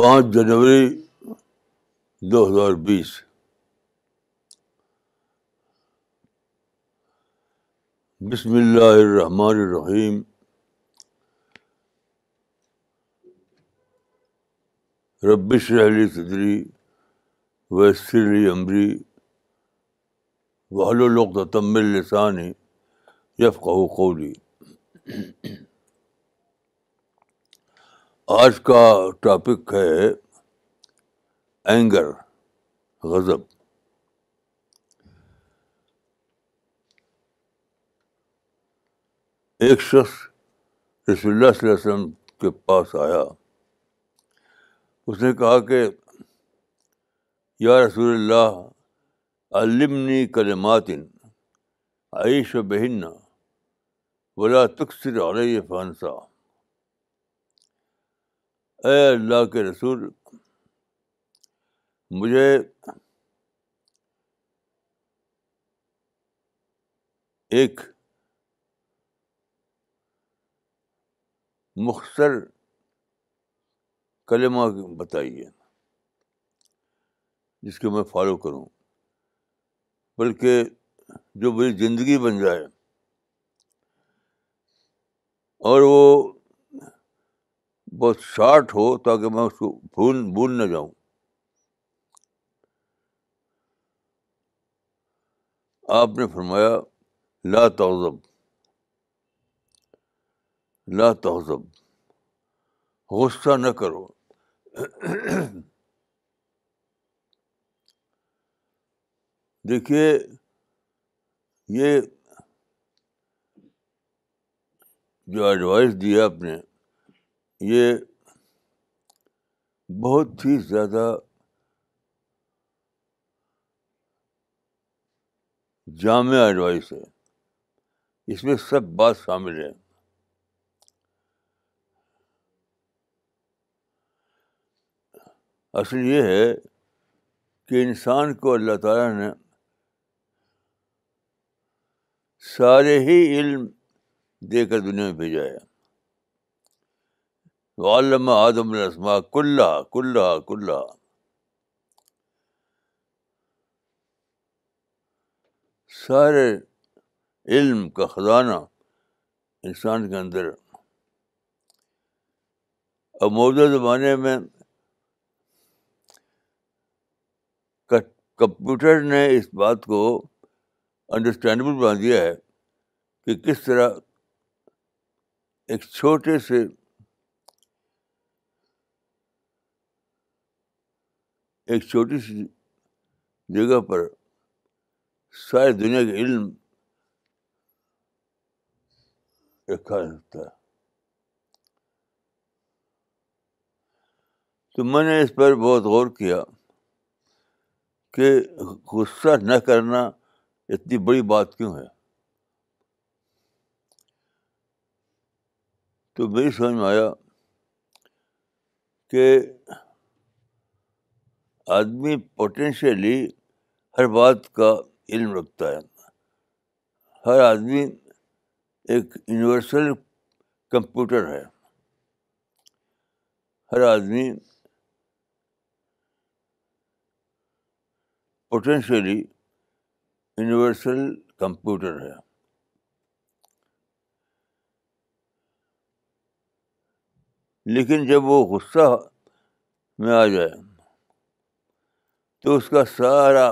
پانچ جنوری دو ہزار بیس بسم اللہ الرحمن الرحیم ربش علی صدری ویسر علی عمری وحل والدہ تم لسانی یفقہ قولی آج کا ٹاپک ہے اینگر غضب ایک شخص رسول اللہ صلی اللہ علیہ وسلم کے پاس آیا اس نے کہا کہ یا رسول اللہ علمنی کلمات عیش و بہن ولا تقصر علیہ فانسا اے اللہ کے رسول مجھے ایک مختصر کلمہ بتائیے جس کو میں فالو کروں بلکہ جو میری زندگی بن جائے اور وہ بہت شارٹ ہو تاکہ میں اس کو بھول بھول نہ جاؤں آپ نے فرمایا لا توضب لا تحزب غصہ نہ کرو دیکھیے یہ جو ایڈوائس دی آپ نے یہ بہت ہی زیادہ جامع ایڈوائس ہے اس میں سب بات شامل ہے اصل یہ ہے کہ انسان کو اللہ تعالیٰ نے سارے ہی علم دے کر دنیا میں بھیجا ہے علم آدمسما کلّہ کلّہ کلّہ سارے علم کا خزانہ انسان کے اندر اب موجودہ زمانے میں کمپیوٹر نے اس بات کو انڈرسٹینڈیبل بنا دیا ہے کہ کس طرح ایک چھوٹے سے ایک چھوٹی سی جگہ پر ساری دنیا کے علم رکھا سکتا ہے تو میں نے اس پر بہت غور کیا کہ غصہ نہ کرنا اتنی بڑی بات کیوں ہے تو میری سمجھ میں آیا کہ آدمی پوٹینشیلی ہر بات کا علم رکھتا ہے ہر آدمی ایک یونیورسل کمپیوٹر ہے ہر آدمی پوٹینشیلی یونیورسل کمپیوٹر ہے لیکن جب وہ غصہ میں آ جائے تو اس کا سارا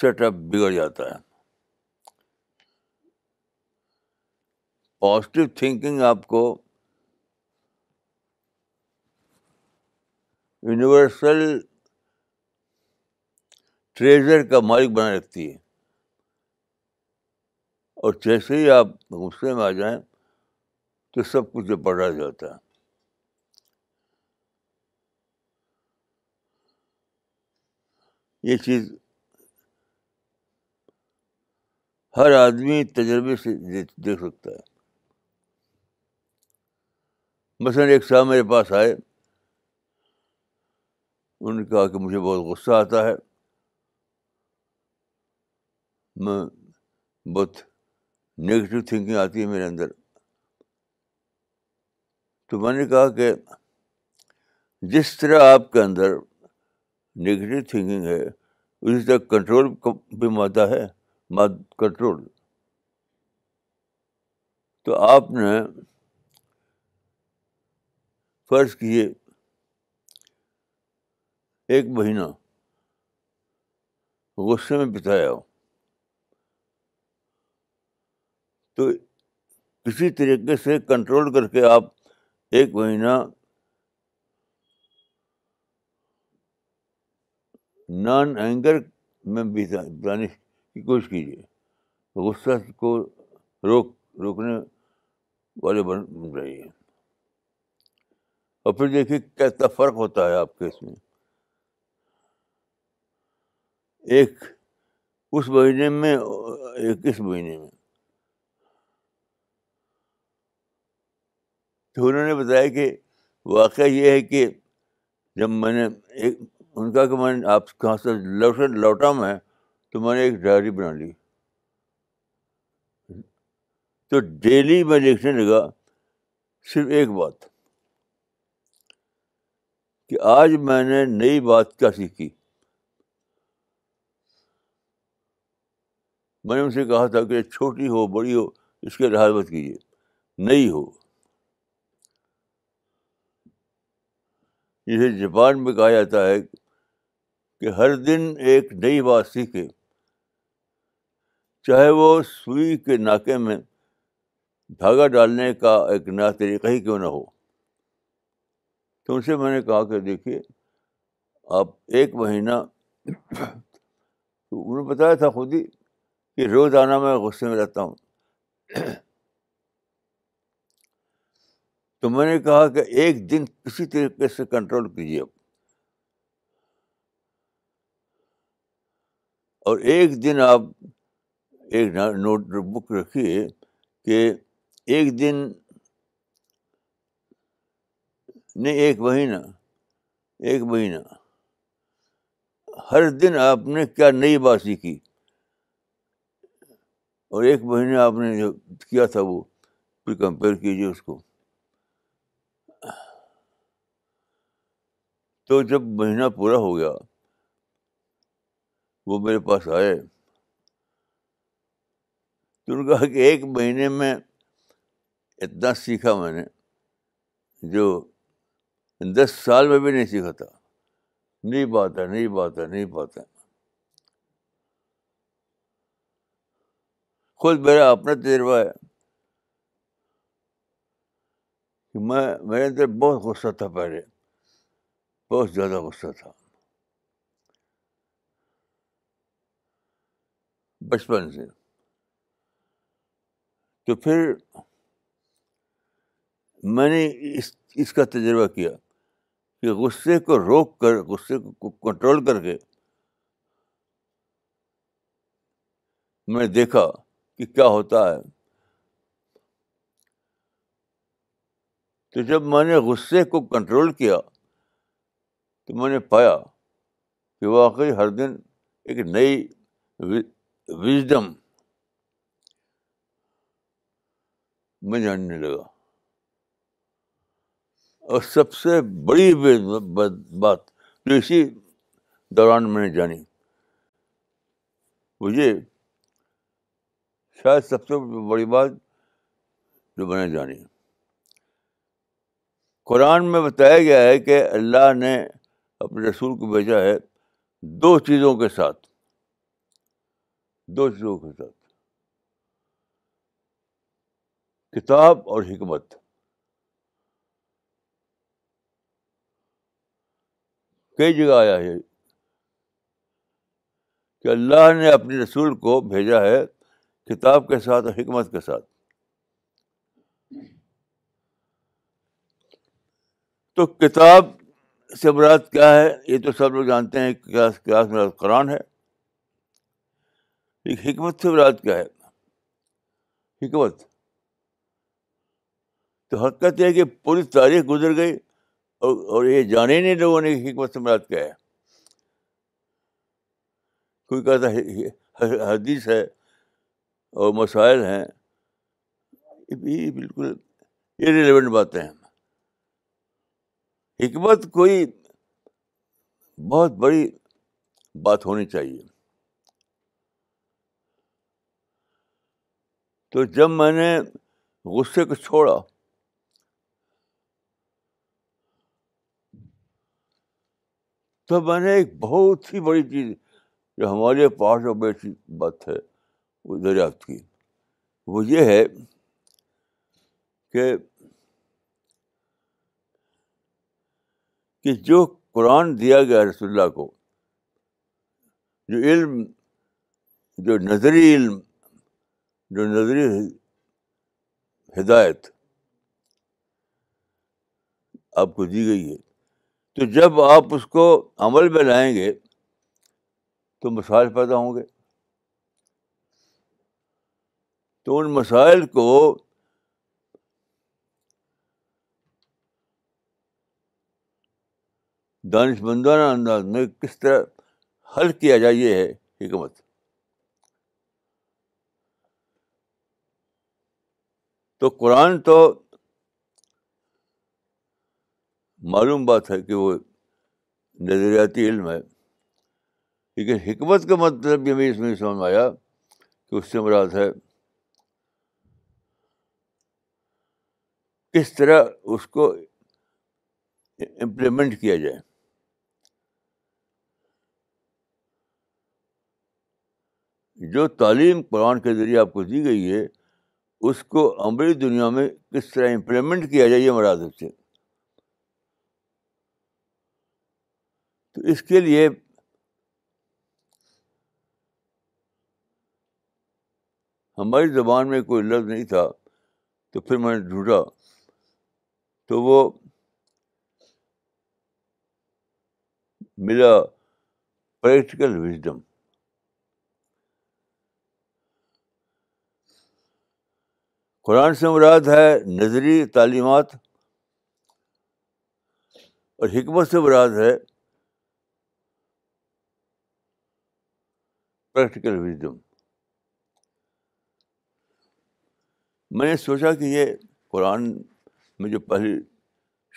سیٹ اپ بگڑ جاتا ہے پازیٹیو تھنکنگ آپ کو یونیورسل ٹریزر کا مالک بنا رکھتی ہے اور جیسے ہی آپ غصے میں آ جائیں تو سب کچھ بڑھا جاتا ہے یہ چیز ہر آدمی تجربے سے دیکھ سکتا ہے مثلاً ایک صاحب میرے پاس آئے انہوں نے کہا کہ مجھے بہت غصہ آتا ہے میں بہت نگیٹو تھنکنگ آتی ہے میرے اندر تو میں نے کہا کہ جس طرح آپ کے اندر نگیٹو تھنکنگ ہے اسی طرح کنٹرول بھی مادہ ہے ماد کنٹرول تو آپ نے فرض کیے ایک مہینہ غصے میں بتایا تو کسی طریقے سے کنٹرول کر کے آپ ایک مہینہ نان اینگر میں بتانے یعنی کی کوشش کیجیے غصہ کو روک روکنے والے بن اور پھر دیکھیے کیسا فرق ہوتا ہے آپ کے اس میں ایک اس مہینے میں ایک اس مہینے میں تو انہوں نے بتایا کہ واقعہ یہ ہے کہ جب میں نے ایک ان کا کہ میں نے آپ کہاں سے لوٹ لوٹا میں تو میں نے ایک ڈائری بنا لی تو ڈیلی میں لکھنے لگا صرف ایک بات کہ آج میں نے نئی بات کیا سیکھی میں نے ان سے کہا تھا کہ چھوٹی ہو بڑی ہو اس کے لحاظ مت کیجیے نئی ہو جسے جاپان میں کہا جاتا ہے کہ ہر دن ایک نئی بات سیکھے چاہے وہ سوئی کے ناکے میں دھاگا ڈالنے کا ایک نیا طریقہ ہی کیوں نہ ہو تو ان سے میں نے کہا کہ دیکھیے آپ ایک مہینہ انہوں نے بتایا تھا خود ہی کہ روزانہ میں غصے میں رہتا ہوں تو میں نے کہا کہ ایک دن کسی طریقے سے کنٹرول کیجیے آپ اور ایک دن آپ ایک نوٹ بک رکھیے کہ ایک دن نہیں ایک مہینہ ایک مہینہ ہر دن آپ نے کیا نئی بات سیکھی اور ایک مہینہ آپ نے جو کیا تھا وہ پھر کمپیئر کیجیے اس کو تو جب مہینہ پورا ہو گیا وہ میرے پاس آئے تو انہوں نے کہا کہ ایک مہینے میں اتنا سیکھا میں نے جو دس سال میں بھی نہیں سیکھا تھا نہیں پاتا نہیں پاتا نہیں پاتا خود میرا اپنا تجربہ ہے کہ میں میرے اندر بہت غصہ تھا پہلے بہت زیادہ غصہ تھا بچپن سے تو پھر میں نے اس اس کا تجربہ کیا کہ غصے کو روک کر غصے کو کنٹرول کر کے میں دیکھا کہ کیا ہوتا ہے تو جب میں نے غصے کو کنٹرول کیا تو میں نے پایا کہ واقعی ہر دن ایک نئی وزڈم میں جاننے لگا اور سب سے بڑی بات جو اسی دوران میں نے جانی مجھے شاید سب سے بڑی بات جو میں نے جانی قرآن میں بتایا گیا ہے کہ اللہ نے اپنے رسول کو بھیجا ہے دو چیزوں کے ساتھ دو کتاب اور حکمت کئی جگہ آیا ہے کہ اللہ نے اپنے رسول کو بھیجا ہے کتاب کے ساتھ اور حکمت کے ساتھ تو کتاب سے مراد کیا ہے یہ تو سب لوگ جانتے ہیں کہ قرآن ہے حکمت سے مراد کیا ہے حکمت تو حقت یہ ہے کہ پوری تاریخ گزر گئی اور یہ جانے نہیں لوگوں نے حکمت سے مراد کیا ہے کوئی کہتا حدیث ہے اور مسائل ہیں یہ بالکل ریلیونٹ باتیں حکمت کوئی بہت بڑی بات ہونی چاہیے تو جب میں نے غصے کو چھوڑا تو میں نے ایک بہت ہی بڑی چیز جو ہمارے پاس اور بیٹھی بات ہے وہ دریافت کی وہ یہ ہے کہ جو قرآن دیا گیا رسول اللہ کو جو علم جو نظری علم جو نظری ہدایت آپ کو دی گئی ہے تو جب آپ اس کو عمل میں لائیں گے تو مسائل پیدا ہوں گے تو ان مسائل کو دانش مندانہ انداز میں کس طرح حل کیا جائے یہ ہے حکمت تو قرآن تو معلوم بات ہے کہ وہ نظریاتی علم ہے لیکن حکمت کا مطلب بھی ہمیں اس میں سمجھ آیا کہ اس سے مراد ہے کس طرح اس کو امپلیمنٹ کیا جائے جو تعلیم قرآن کے ذریعے آپ کو دی گئی ہے اس کو عملی دنیا میں کس طرح امپلیمنٹ کیا جائے یہ دب سے تو اس کے لیے ہماری زبان میں کوئی لفظ نہیں تھا تو پھر میں نے ڈھونڈا تو وہ ملا پریکٹیکل وزڈم قرآن سے مراد ہے نظری تعلیمات اور حکمت سے مراد ہے پریکٹیکل وزڈم میں نے سوچا کہ یہ قرآن میں جو پہلی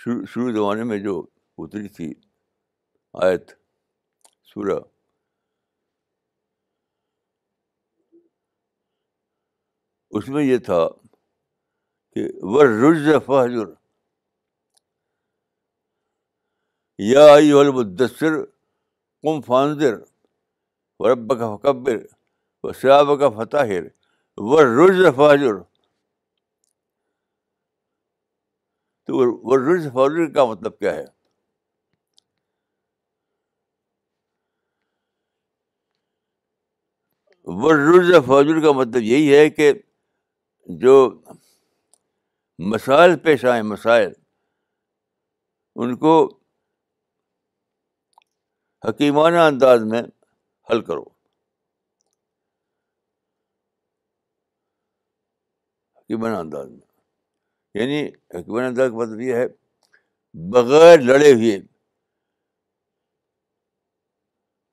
شروع شروع زمانے میں جو اتری تھی آیت سورہ اس میں یہ تھا کہ فہجر یا یادر قم کم و ورب کا فقبر و شعاب کا فتحر فہجر تو رز فہجر کا مطلب کیا ہے ورز فہجر کا مطلب یہی ہے کہ جو مسائل پیش آئیں مسائل ان کو حکیمانہ انداز میں حل کرو حکیمانہ انداز میں یعنی حکیمانہ انداز کا مطلب یہ ہے بغیر لڑے ہوئے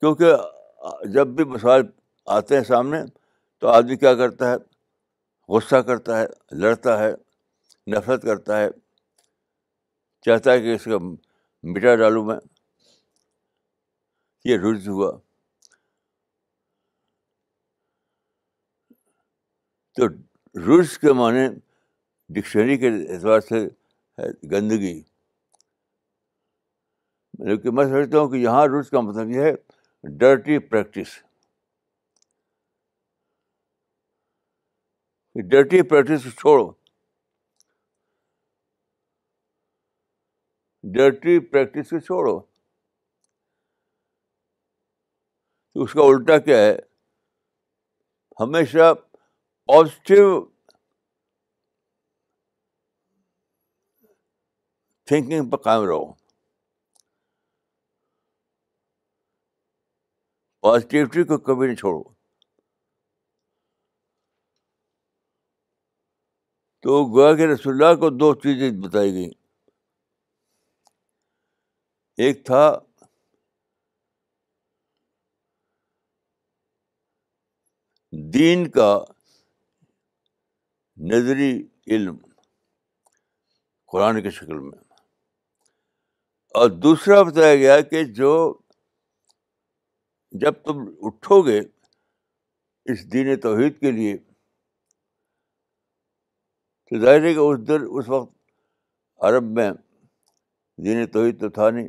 کیونکہ جب بھی مسائل آتے ہیں سامنے تو آدمی کیا کرتا ہے غصہ کرتا ہے لڑتا ہے نفرت کرتا ہے چاہتا ہے کہ اس کا مٹا ڈالوں میں یہ رز ہوا تو رز کے معنی ڈکشنری کے اعتبار سے ہے گندگی میں سمجھتا ہوں کہ یہاں رز کا مطلب یہ ہے ڈرٹی پریکٹس ڈرٹی پریکٹس چھوڑو ڈرٹی پریکٹس کو چھوڑو اس کا الٹا کیا ہے ہمیشہ پازیٹیو تھنکنگ پہ قائم رہو پازیٹیوٹی کو کبھی نہیں چھوڑو تو گوا کے رسول کو دو چیزیں بتائی گئیں ایک تھا دین کا نظری علم قرآن کی شکل میں اور دوسرا بتایا گیا کہ جو جب تم اٹھو گے اس دین توحید کے لیے تو ظاہر ہے کہ اس دن اس وقت عرب میں دین توحید تو تھا نہیں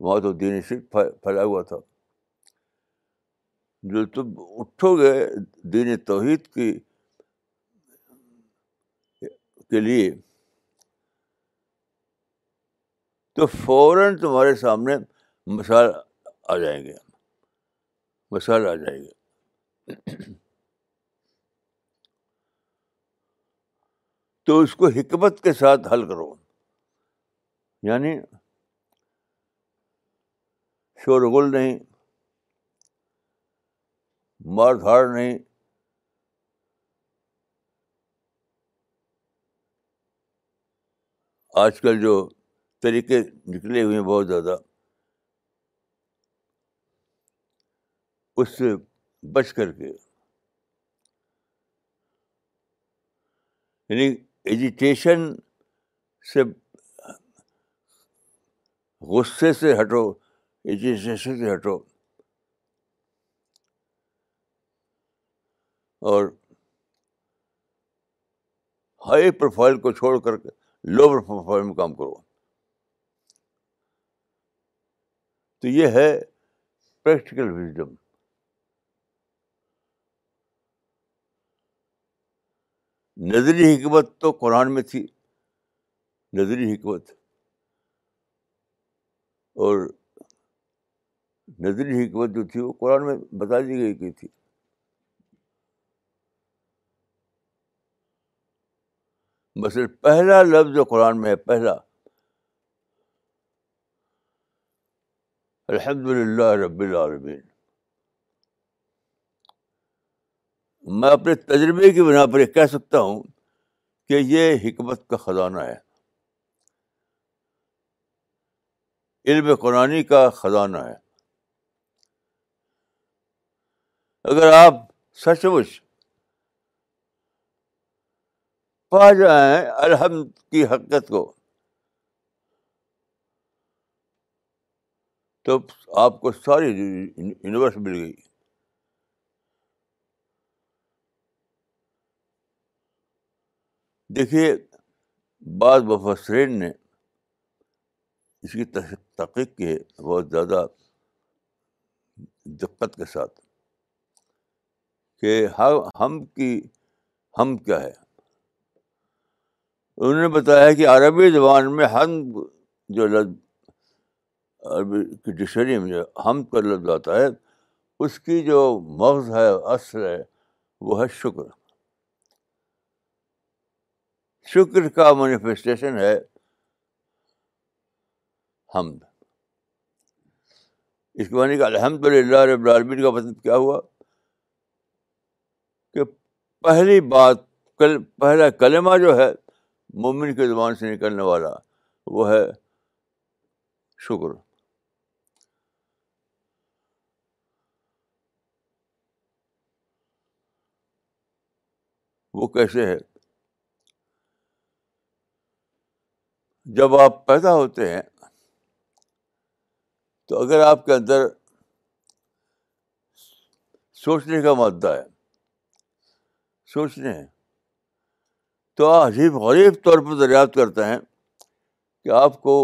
وہاں تو دین شرک پھیلا ہوا تھا جو تم اٹھو گے دین توحید کی کے لیے تو فوراً تمہارے سامنے مسائل آ جائیں گے مسائل آ جائیں گے تو اس کو حکمت کے ساتھ حل کرو یعنی شور غل نہیں مار دھاڑ نہیں آج کل جو طریقے نکلے ہوئے ہیں بہت زیادہ اس سے بچ کر کے یعنی ایجیٹیشن سے غصے سے ہٹو ایجنسیشن سے ہٹو اور ہائی پروفائل کو چھوڑ کر کے لو پروفائل میں کام کرو تو یہ ہے پریکٹیکل وزڈم نظری حکمت تو قرآن میں تھی نظری حکمت اور نظری حکمت جو تھی وہ قرآن میں بتا دی گئی کہ تھی بس پہلا لفظ جو قرآن میں ہے پہلا الحمد للہ رب العالمین میں اپنے تجربے کی بنا پر یہ کہہ سکتا ہوں کہ یہ حکمت کا خزانہ ہے علم قرآن کا خزانہ ہے اگر آپ سچ مچ پا جائیں الحمد کی حقیقت کو تو آپ کو ساری یونیورس مل گئی دیکھیے بعض مفسرین نے اس کی تحقیق کی ہے بہت زیادہ دقت کے ساتھ کہ ہم کی ہم کیا ہے انہوں نے بتایا کہ عربی زبان میں ہم جو لفظ عربی کی ڈکشنری میں جو ہم کا لفظ آتا ہے اس کی جو مغز ہے اصل ہے وہ ہے شکر شکر کا مینیفیسٹیشن ہے حمد اس کے بعد یعنی الحمد للہ رب العالمین کا مطلب کیا ہوا پہلی بات کل پہلا کلمہ جو ہے مومن کے زبان سے نکلنے والا وہ ہے شکر وہ کیسے ہے جب آپ پیدا ہوتے ہیں تو اگر آپ کے اندر سوچنے کا مادہ ہے سوچتے ہیں تو عجیب غریب طور پر دریافت کرتے ہیں کہ آپ کو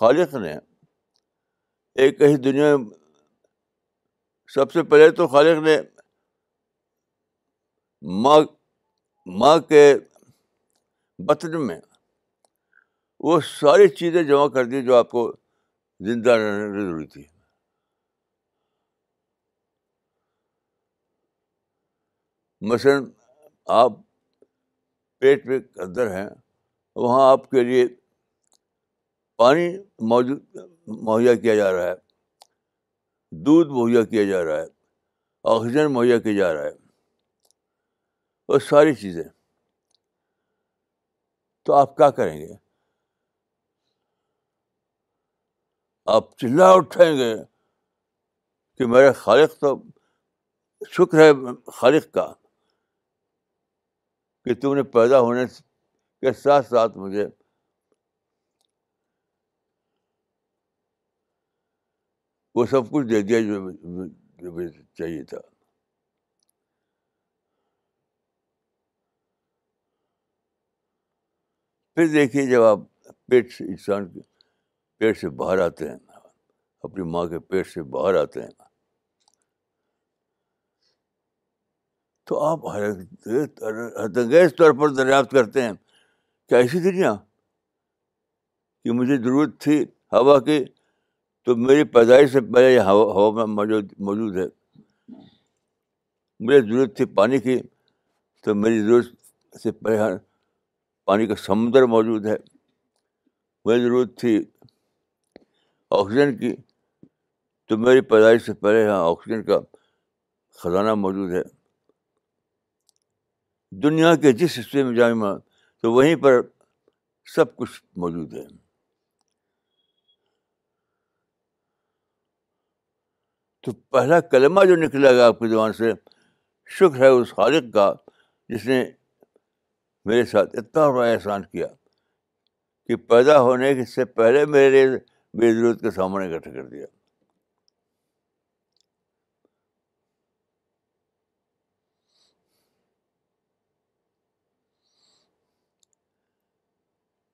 خالق نے ایک ہی دنیا میں سب سے پہلے تو خالق نے ماں ماں کے بطن میں وہ ساری چیزیں جمع کر دی جو آپ کو زندہ کی ضروری تھی مثلاً آپ پیٹ میں اندر ہیں وہاں آپ کے لیے پانی موجود مہیا کیا جا رہا ہے دودھ مہیا کیا جا رہا ہے آکسیجن مہیا کیا جا رہا ہے اور ساری چیزیں تو آپ کیا کریں گے آپ چلا اٹھائیں گے کہ میرا خالق تو شکر ہے خالق کا کہ تم نے پیدا ہونے کے ساتھ ساتھ مجھے وہ سب کچھ دے دیا جو مجھے چاہیے تھا پھر دیکھیے جب آپ پیٹ سے انسان کے پیٹ سے باہر آتے ہیں اپنی ماں کے پیٹ سے باہر آتے ہیں تو آپ ہر انگیز طور پر دریافت کرتے ہیں کیا ایسی دنیا کہ مجھے ضرورت تھی ہوا کی تو میری پیدائش سے پہلے یہ ہوا میں موجود موجود ہے مجھے ضرورت تھی پانی کی تو میری ضرورت سے پہلے پانی کا سمندر موجود ہے مجھے ضرورت تھی آکسیجن کی تو میری پیدائش سے پہلے یہاں آکسیجن کا خزانہ موجود ہے دنیا کے جس حصے میں جامعہ تو وہیں پر سب کچھ موجود ہے تو پہلا کلمہ جو نکلا گا آپ کی زبان سے شکر ہے اس خالق کا جس نے میرے ساتھ اتنا بڑا احسان کیا کہ پیدا ہونے سے پہلے میرے بے ضرورت کے سامنے اکٹھا کر دیا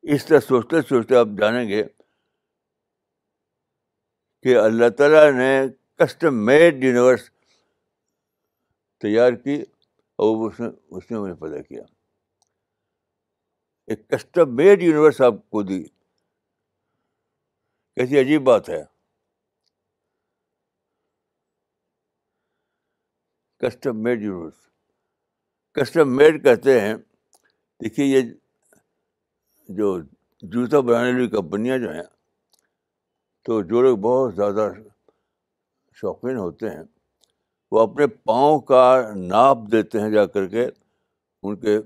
اس طرح سوچتے سوچتے آپ جانیں گے کہ اللہ تعالیٰ نے کسٹم میڈ یونیورس تیار کی اور اس اس نے نے مجھے پیدا کیا ایک کسٹم میڈ یونیورس آپ کو دی کیسی عجیب بات ہے custom made universe custom made کہتے ہیں دیکھیے یہ جو جوتا بنانے والی کمپنیاں جو ہیں تو جو لوگ بہت زیادہ شوقین ہوتے ہیں وہ اپنے پاؤں کا ناپ دیتے ہیں جا کر کے ان کے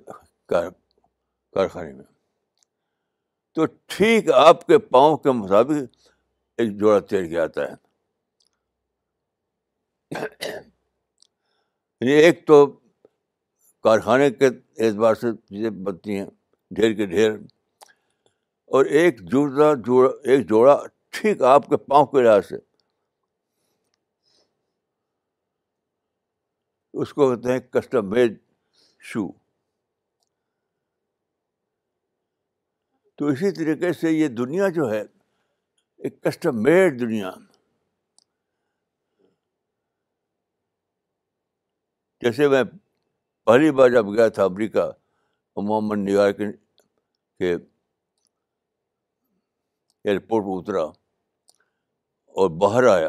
کارخانے میں تو ٹھیک آپ کے پاؤں کے مطابق ایک جوڑا تیر کیا آتا ہے ایک تو کارخانے کے اعتبار سے چیزیں بنتی ہیں ڈھیر کے ڈھیر اور ایک جڑا جوڑا ایک جوڑا ٹھیک آپ کے پاؤں کے لحاظ سے اس کو کہتے ہیں کسٹم میڈ شو تو اسی طریقے سے یہ دنیا جو ہے ایک کسٹم میڈ دنیا جیسے میں پہلی بار جب گیا تھا امریکہ عموماً نیو یارک کے ایئرپورٹ پہ اترا اور باہر آیا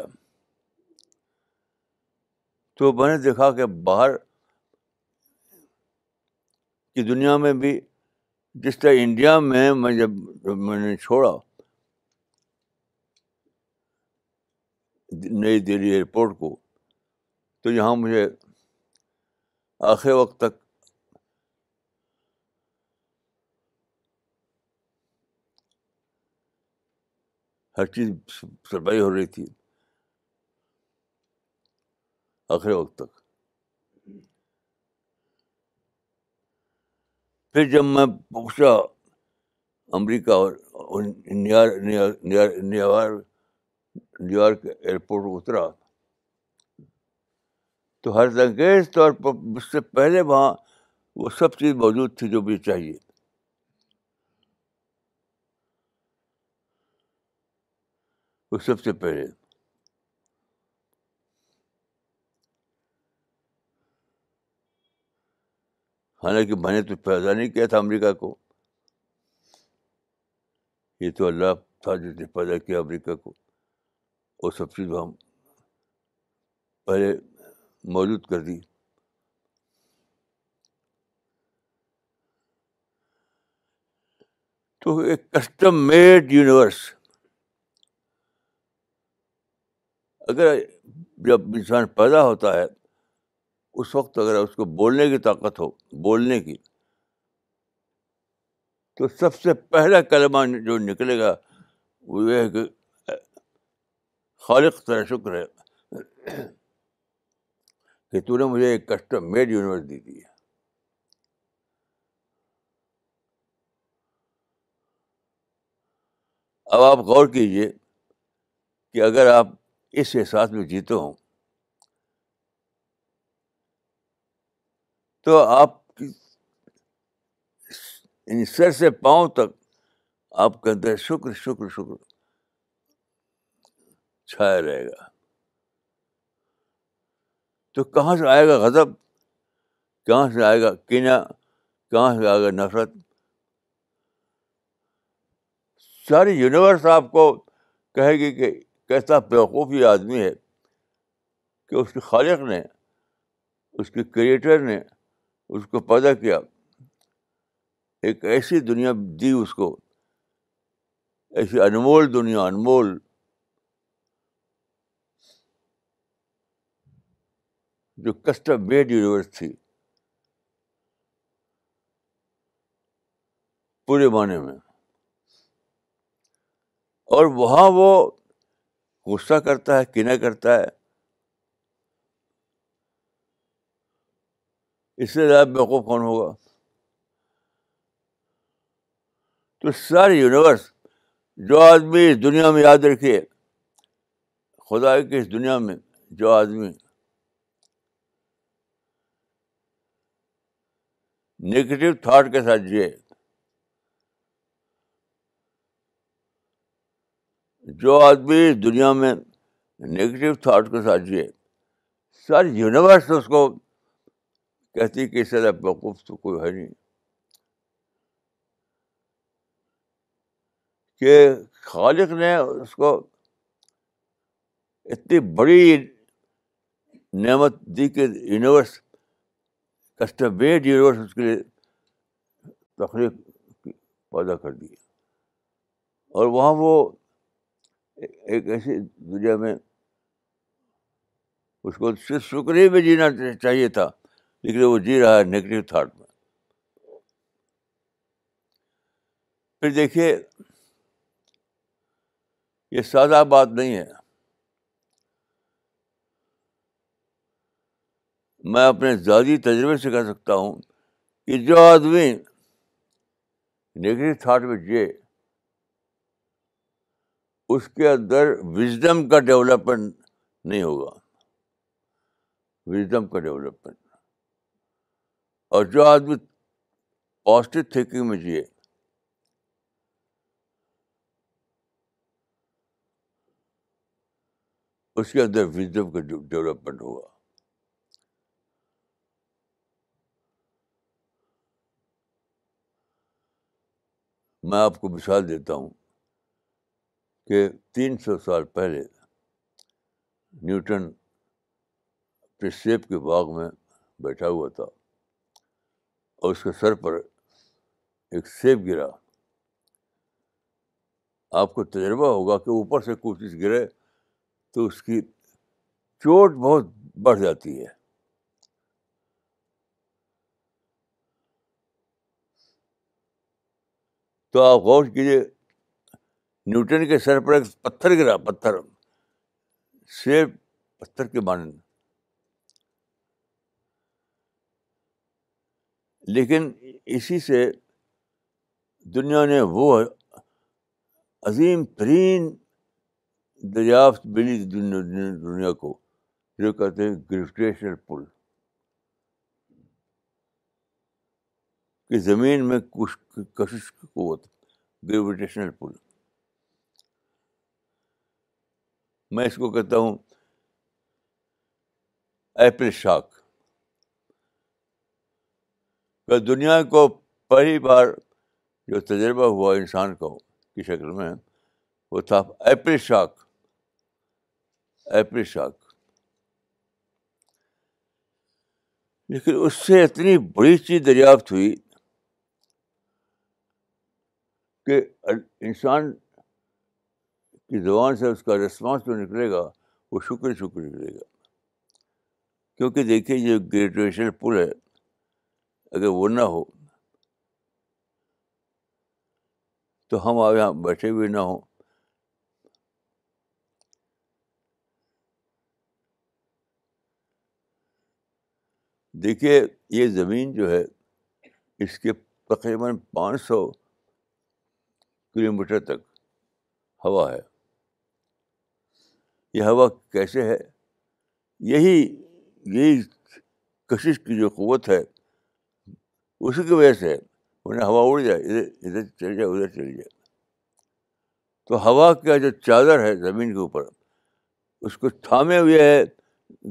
تو میں نے دیکھا کہ باہر کی دنیا میں بھی جس طرح انڈیا میں میں جب میں نے چھوڑا نئی دہلی ایئرپورٹ کو تو یہاں مجھے آخر وقت تک ہر چیز سروائی ہو رہی تھی آخری وقت تک پھر جب میں پہنچا امریکہ اور نیو یارک ایئرپورٹ اترا تو ہر انگیز طور پر اس سے پہلے وہاں وہ سب چیز موجود تھی جو مجھے چاہیے وہ سب سے پہلے حالانکہ میں نے تو پیدا نہیں کیا تھا امریکہ کو یہ تو اللہ تھا جس نے پیدا کیا امریکہ کو وہ سب چیز ہم پہلے موجود کر دی تو ایک کسٹم میڈ یونیورس اگر جب انسان پیدا ہوتا ہے اس وقت اگر اس کو بولنے کی طاقت ہو بولنے کی تو سب سے پہلا کلمہ جو نکلے گا وہ یہ ہے کہ خالق شکر ہے کہ تو نے مجھے ایک کسٹم میڈ یونیورس دی ہے اب آپ غور کیجیے کہ اگر آپ اس احساس میں جیتے ہوں تو آپ یعنی سر سے پاؤں تک آپ کے اندر شکر شکر شکر چھایا رہے گا تو کہاں سے آئے گا غضب کہاں سے آئے گا کینا کہاں سے آئے گا نفرت ساری یونیورس آپ کو کہے گی کہ کیسا بیوقوف یہ آدمی ہے کہ اس کے خالق نے اس کے کریٹر نے اس کو پیدا کیا ایک ایسی دنیا دی اس کو ایسی انمول دنیا انمول جو کسٹم بیڈ یونیورس تھی پورے معنی میں اور وہاں وہ غصہ کرتا ہے کہ کرتا ہے اس سے زیادہ بیوقوف کون ہوگا تو ساری یونیورس جو آدمی اس دنیا میں یاد رکھیے خدا کی اس دنیا میں جو آدمی نگیٹو تھاٹ کے ساتھ جیے جو آدمی دنیا میں نگیٹو تھاٹ کے ساتھ جیے ساری یونیورس اس کو کہتی کہ اس طرح بیوقوف تو کوئی ہے نہیں کہ خالق نے اس کو اتنی بڑی نعمت دی کہ یونیورس میڈ یونیورس اس کے لیے تخلیق پیدا کر دی اور وہاں وہ ایک ایسی دنیا میں اس کو صرف شکریہ میں جینا چاہیے تھا لیکن وہ جی رہا ہے نگیٹو تھاٹ میں پھر دیکھیے یہ سادہ بات نہیں ہے میں اپنے ذاتی تجربے سے کہہ سکتا ہوں کہ جو آدمی نگیٹو تھاٹ میں جیے اس کے اندر وزڈم کا ڈیولپمنٹ نہیں ہوگا وزڈم کا ڈیولپمنٹ اور جو آدمی تھنکنگ میں جیے اس کے اندر وزڈم کا ڈیولپمنٹ ہوگا میں آپ کو مثال دیتا ہوں کہ تین سو سال پہلے نیوٹن اپنے سیب کے باغ میں بیٹھا ہوا تھا اور اس کے سر پر ایک سیب گرا آپ کو تجربہ ہوگا کہ اوپر سے کوئی چیز گرے تو اس کی چوٹ بہت بڑھ جاتی ہے تو آپ غور کیجیے نیوٹن کے سر پر ایک پتھر گرا پتھر سیب پتھر کے مانند لیکن اسی سے دنیا نے وہ عظیم ترین دریافت ملی دنیا دنیا کو جو کہتے ہیں گریویٹیشنل پل کہ زمین میں کچھ کشش گریویٹیشنل پل میں اس کو کہتا ہوں ایپل شاک دنیا کو پہلی بار جو تجربہ ہوا انسان کو کی شکل میں وہ تھا ایپل شاک ایپل شاک لیکن اس سے اتنی بڑی چیز دریافت ہوئی کہ انسان کہ زبان سے اس کا رسپانس جو نکلے گا وہ شکر شکر نکلے گا کیونکہ دیکھیے جو گریجویشن پل ہے اگر وہ نہ ہو تو ہم آپ یہاں بیٹھے ہوئے نہ ہوں دیکھیے یہ زمین جو ہے اس کے تقریباً پانچ سو کلو میٹر تک ہوا ہے یہ ہوا کیسے ہے یہی یہی کشش کی جو قوت ہے اسی کی وجہ سے انہیں ہوا اڑ جائے ادھر ادھر چل جائے ادھر چل جائے تو ہوا کا جو چادر ہے زمین کے اوپر اس کو تھامے ہوئے ہے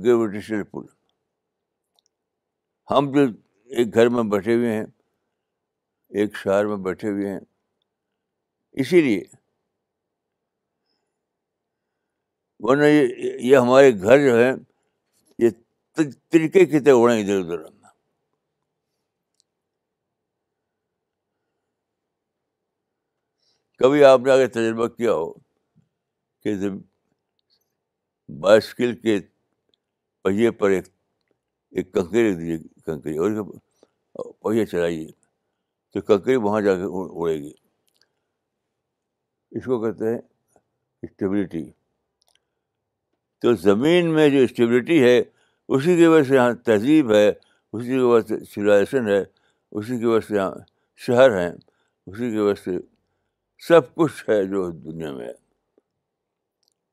گریویٹیشن پل ہم جو ایک گھر میں بیٹھے ہوئے ہیں ایک شہر میں بیٹھے ہوئے ہیں اسی لیے ورنہ یہ یہ ہمارے گھر جو ہیں یہ طریقے کی طرح اڑیں ادھر ادھر کبھی آپ نے آگے تجربہ کیا ہو کہ بائسکل کے پہیے پر ایک ایک کنکری رکھ دیجیے کنکری اور پہیے چلائیے تو کنکری وہاں جا کے اڑے گی اس کو کہتے ہیں اسٹیبلٹی تو زمین میں جو اسٹیبلٹی ہے اسی کی وجہ سے یہاں تہذیب ہے اسی کے وجہ سے سولائزیشن ہے اسی کی وجہ سے یہاں شہر ہیں اسی کی وجہ سے سب کچھ ہے جو دنیا میں ہے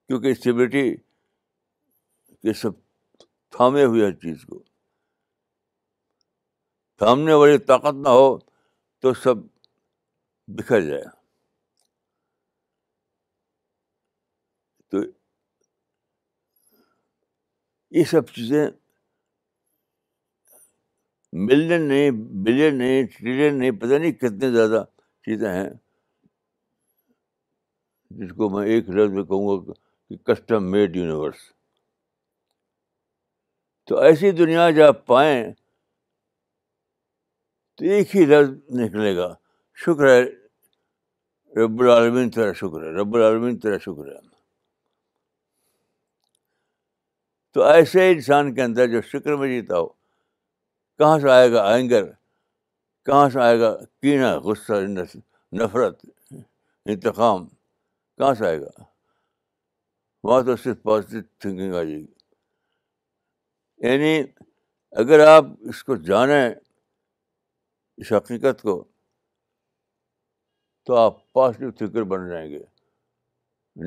کیونکہ اسٹیبلٹی کے سب تھامے ہوئے ہر چیز کو تھامنے والی طاقت نہ ہو تو سب بکھر جائے یہ سب چیزیں ملین نہیں بلین نہیں ٹریلین نہیں پتہ نہیں کتنے زیادہ چیزیں ہیں جس کو میں ایک لفظ میں کہوں گا کہ کسٹم میڈ یونیورس تو ایسی دنیا جب آپ پائیں تو ایک ہی لفظ نکلے گا شکر ہے رب العالمین تیرا شکر ہے رب العالمین تیرا شکر ہے تو ایسے انسان کے اندر جو شکر میں جیتا ہو کہاں سے آئے گا اینگر کہاں سے آئے گا کینا غصہ نفرت انتقام کہاں سے آئے گا وہاں تو صرف پازیٹیو تھنکنگ آ جائے گی یعنی اگر آپ اس کو جانیں اس حقیقت کو تو آپ پازیٹیو تھنکر بن جائیں گے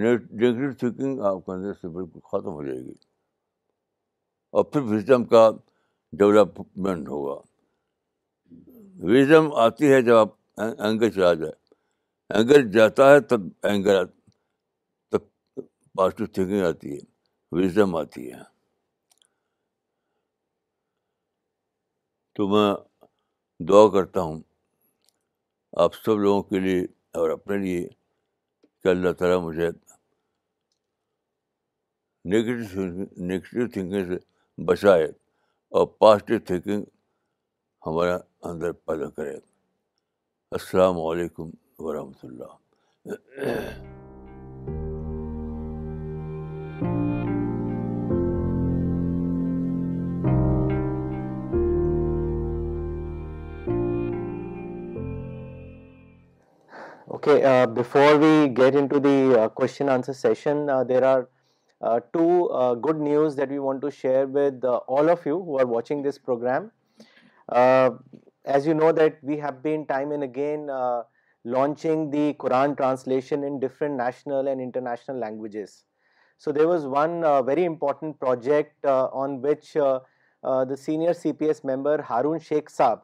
نگیٹیو تھنکنگ آپ کے اندر سے بالکل ختم ہو جائے گی اور پھر وزڈم کا ڈیولپمنٹ ہوگا وزڈم آتی ہے جب آپ اینگر چلا جائے اینگر جاتا ہے تب اینگر تب پازیٹیو تھینکنگ آتی ہے وزڈم آتی ہے تو میں دعا کرتا ہوں آپ سب لوگوں کے لیے اور اپنے لیے کہ اللہ تعالیٰ مجھے نگیٹو نگیٹیو تھینکنگ سے بچائے اور پازیٹیو تھینکنگ ہمارے پیدا کرے السلام علیکم ورحمۃ اللہ okay before we get in question answer session there are Uh, two uh, good news that we want to share with uh, all of you who are watching this program. As you know that we have been time and again launching the Quran translation in different national and international languages. So there was one very important project on which the senior CPS member Harun Sheikh Saab,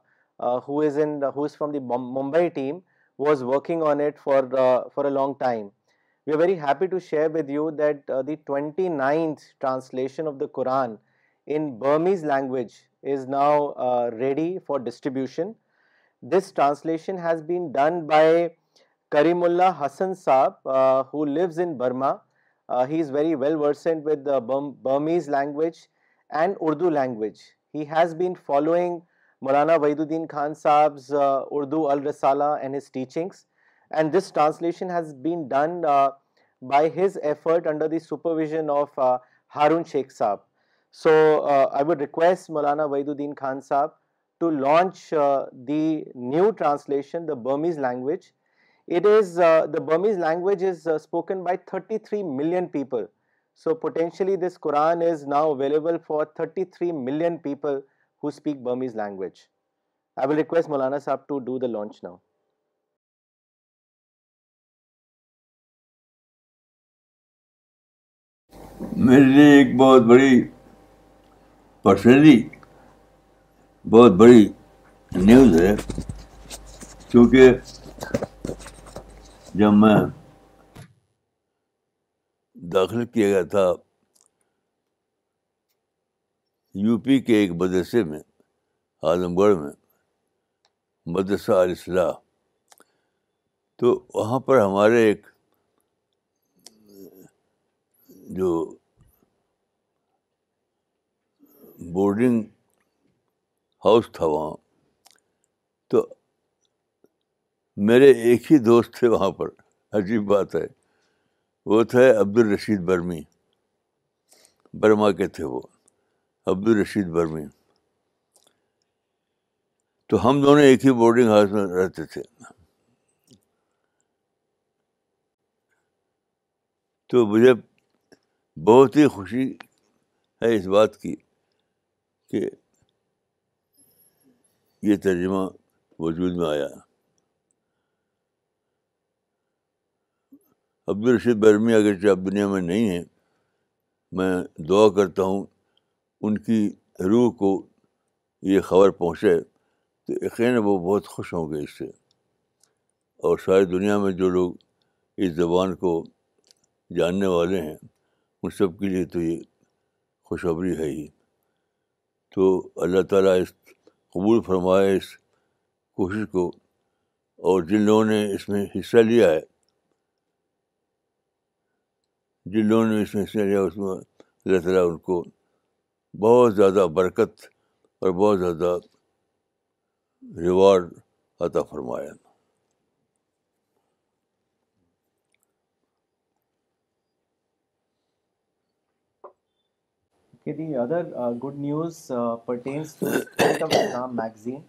who is from the Mumbai team, was working on it for a long time. We are very happy to share with you that the twenty ninth translation of the Quran in Burmese language is now ready for distribution this translation has been done by Karimullah Hasan Sahib who lives in Burma he is very well versed with Burmese language and Urdu language he has been following Maulana Wahiduddin Khan صاحبز Urdu Al-Risala and his teachings and this translation has been done uh, by his effort under the supervision of uh, Harun Sheikh Saab. So, uh, I would request Maulana Waiduddin Khan Saab to launch the new translation, the Burmese language. It is the Burmese language is spoken by 33 million people. So, potentially this Quran is now available for 33 million people who speak Burmese language. I will request Maulana Saab to do the launch now. میرے لیے ایک بہت بڑی personally بہت بڑی news ہے کیونکہ جب میں داخل کیا گیا تھا یو پی کے ایک مدرسے میں اعظم گڑھ میں مدرسہ علاصلا تو وہاں پر ہمارے ایک جو بورڈنگ ہاؤس تھا وہاں تو میرے ایک ہی دوست تھے وہاں پر عجیب بات ہے وہ تھے الرشید برمی برما کے تھے وہ عبد الرشید برمی تو ہم دونوں ایک ہی بورڈنگ ہاؤس میں رہتے تھے تو مجھے بہت ہی خوشی ہے اس بات کی کہ یہ ترجمہ وجود میں آیا عبدالرشید برمی اگرچہ اب دنیا میں نہیں ہے میں دعا کرتا ہوں ان کی روح کو یہ خبر پہنچے تو یقین وہ بہت خوش ہوں گے اس سے اور ساری دنیا میں جو لوگ اس زبان کو جاننے والے ہیں ان سب کے لیے تو یہ خوشخبری ہے ہی تو اللہ تعالیٰ اس قبول فرمائے اس کوشش کو اور جن لوگوں نے اس میں حصہ لیا ہے جن لوگوں نے اس میں حصہ لیا اس میں اللہ تعالیٰ ان کو بہت زیادہ برکت اور بہت زیادہ ریوارڈ عطا فرمایا Okay, the other good news pertains to Spirit of Islam magazine.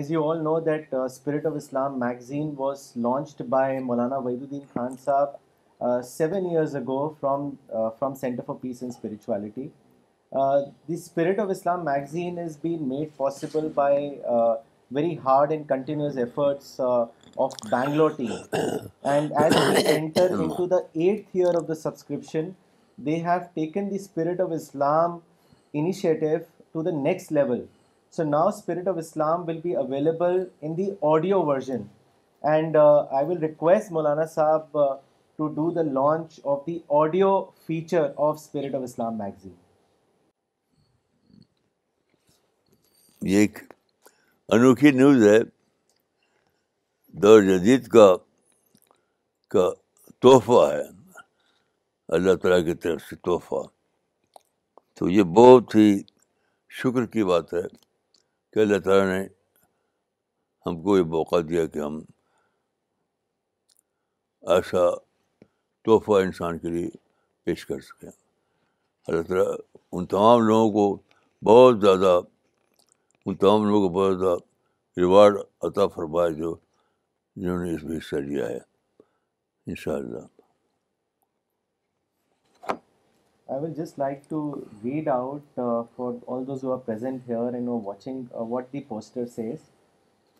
As you all know that Spirit of Islam magazine was launched by Maulana Wahiduddin Khan Sahab 7 years ago from Center for Peace and Spirituality. The Spirit of Islam magazine has been made possible by very hard and continuous efforts of Bangalore team. And as we enter into the 8th year of the subscription, صاحب launch of the audio feature of Spirit of Islam magazine کا تحفہ ہے اللہ تعالیٰ کی طرف سے تحفہ تو یہ بہت ہی شکر کی بات ہے کہ اللہ تعالیٰ نے ہم کو یہ موقع دیا کہ ہم ایسا تحفہ انسان کے لیے پیش کر سکیں اللہ تعالیٰ ان تمام لوگوں کو بہت زیادہ ان تمام لوگوں کو بہت زیادہ ریوارڈ عطا فرمائے جو جنہوں نے اس میں حصہ لیا ہے ان شاء اللہ I will just like to read out uh, for all those who are present here and who are watching uh, what the poster says.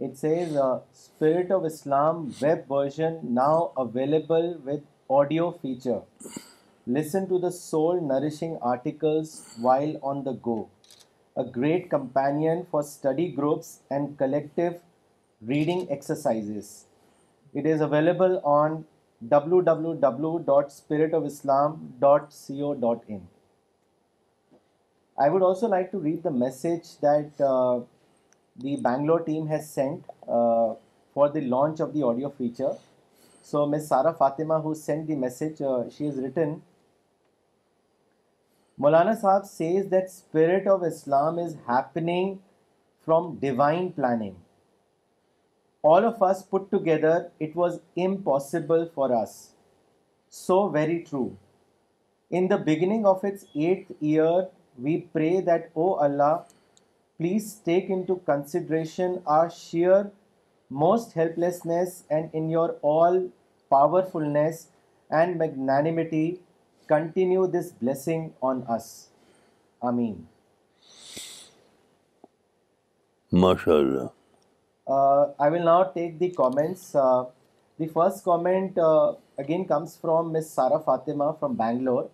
It says uh, Spirit of Islam web version now available with audio feature. Listen to the soul nourishing articles while on the go. A great companion for study groups and collective reading exercises. It is available on www.spiritofislam.co.in. I would also like to read the message that uh, the Bangalore team has sent uh, for the launch of the audio feature. So Ms. Sara Fatima, who sent the message, uh, she has written, Maulana Sahab says that Spirit of Islam is happening from divine planning all of us put together, it was impossible for us. So very true. In the beginning of its 8th year, we pray that, O Allah, please take into consideration our sheer most helplessness, and in your all powerfulness and magnanimity, continue this blessing on us. Ameen. MashaAllah. I will not take the comments the first comment again comes from Miss Sara Fatima from Bangalore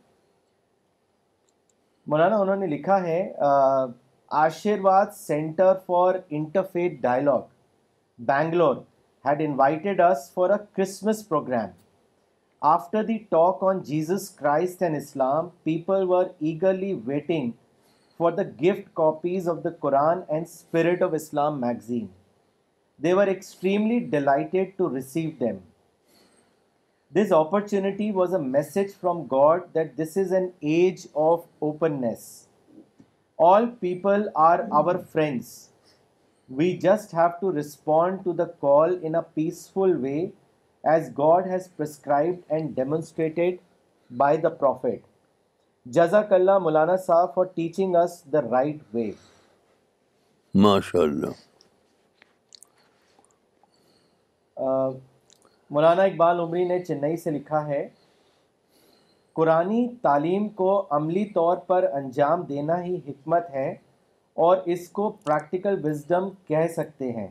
مولانا انہوں نے لکھا ہے Ashirvad Centre for interfaith dialogue Bangalore had invited us for a Christmas programme after the talk on Jesus Christ and Islam people were eagerly waiting for the gift copies of the Quran and Spirit of Islam magazine they were extremely delighted to receive them this opportunity was a message from God that this is an age of openness all people are our friends we just have to respond to the call in peaceful way as God has prescribed and demonstrated by the prophet جزاک اللہ مولانا صاحب for teaching the right way ماشاء اللہ مولانا اقبال عمری نے چنئی سے لکھا ہے قرآن تعلیم کو عملی طور پر انجام دینا ہی حکمت ہے اور اس کو پریکٹیکل وزڈم کہہ سکتے ہیں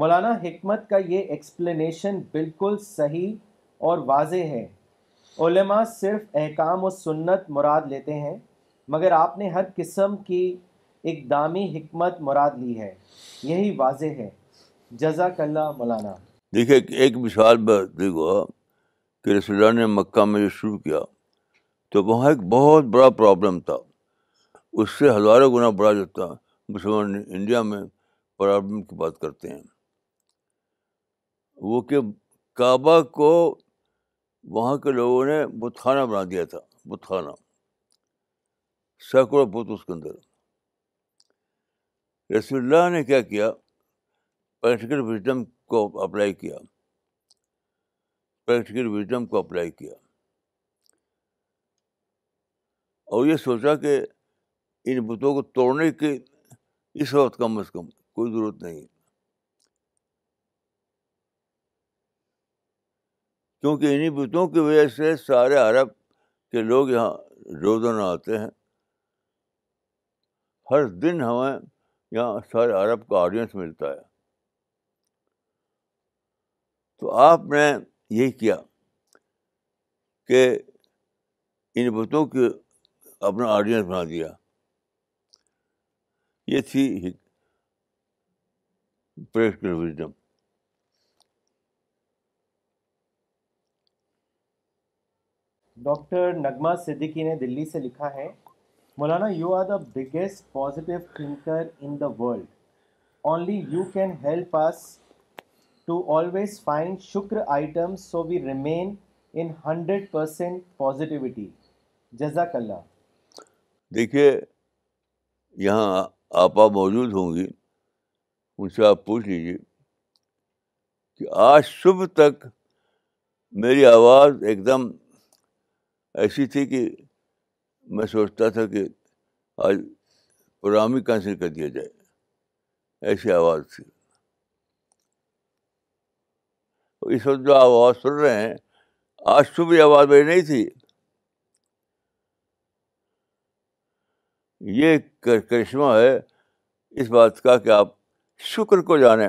مولانا حکمت کا یہ ایکسپلینیشن بالکل صحیح اور واضح ہے علماء صرف احکام و سنت مراد لیتے ہیں مگر آپ نے ہر قسم کی اقدامی حکمت مراد لی ہے یہی واضح ہے جزاک اللہ مولانا دیکھیں ایک مثال دیکھو کہ رسول اللہ نے مکہ میں جو شروع کیا تو وہاں ایک بہت بڑا پرابلم تھا اس سے ہزاروں گنا بڑا جاتا انڈیا میں پرابلم کی بات کرتے ہیں وہ کہ کعبہ کو وہاں کے لوگوں نے بت خانہ بنا دیا تھا بت خانہ سینکڑوں بت اس کے اندر رسول اللہ نے کیا کیا پریکٹیکل وزڈم کو اپلائی کیا پریکٹیکل وزڈم کو اپلائی کیا اور یہ سوچا کہ ان بتوں کو توڑنے کی اس وقت کم از کم کوئی ضرورت نہیں کیونکہ انہیں بتوں کی وجہ سے سارے عرب کے لوگ یہاں روزانہ آتے ہیں ہر دن ہمیں یہاں سارے عرب کا آڈینس ملتا ہے تو آپ نے یہی کیا کہ ان بتوں کے اپنا آڈینس بنا دیا یہ تھی پریکٹیکل وزڈم ڈاکٹر نغمہ صدیقی نے دلی سے لکھا ہے Maulana you are the biggest positive thinker in the world only you can help us to always find shukr item so we remain in hundred percent positivity جزاک اللہ دیکھیے یہاں آپ موجود ہوں گی ان سے آپ پوچھ لیجیے کہ آج صبح تک میری آواز ایک دم ایسی تھی کہ میں سوچتا تھا کہ آج پروگرام ہی کینسل کر دیا جائے ایسی آواز تھی اس وقت جو آپ آواز سن رہے ہیں آج صبح آواز میری نہیں تھی یہ کرشمہ ہے اس بات کا کہ آپ شکر کو جانیں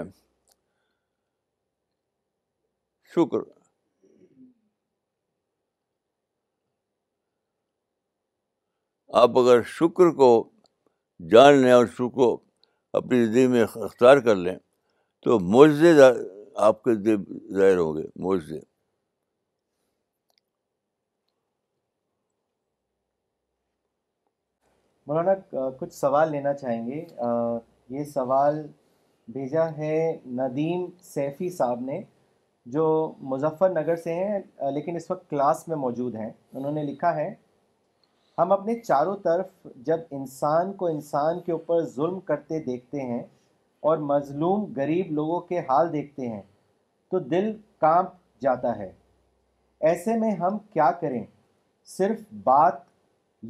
شکر آپ اگر شکر کو جان لیں اور شکر کو اپنی زندگی میں اختیار کر لیں تو معجزے آپ کے ظاہر ہوں گے مولانا کچھ سوال لینا چاہیں گے یہ سوال بھیجا ہے ندیم سیفی صاحب نے جو مظفر نگر سے ہیں لیکن اس وقت کلاس میں موجود ہیں انہوں نے لکھا ہے ہم اپنے چاروں طرف جب انسان کو انسان کے اوپر ظلم کرتے دیکھتے ہیں اور مظلوم غریب لوگوں کے حال دیکھتے ہیں تو دل کانپ جاتا ہے ایسے میں ہم کیا کریں صرف بات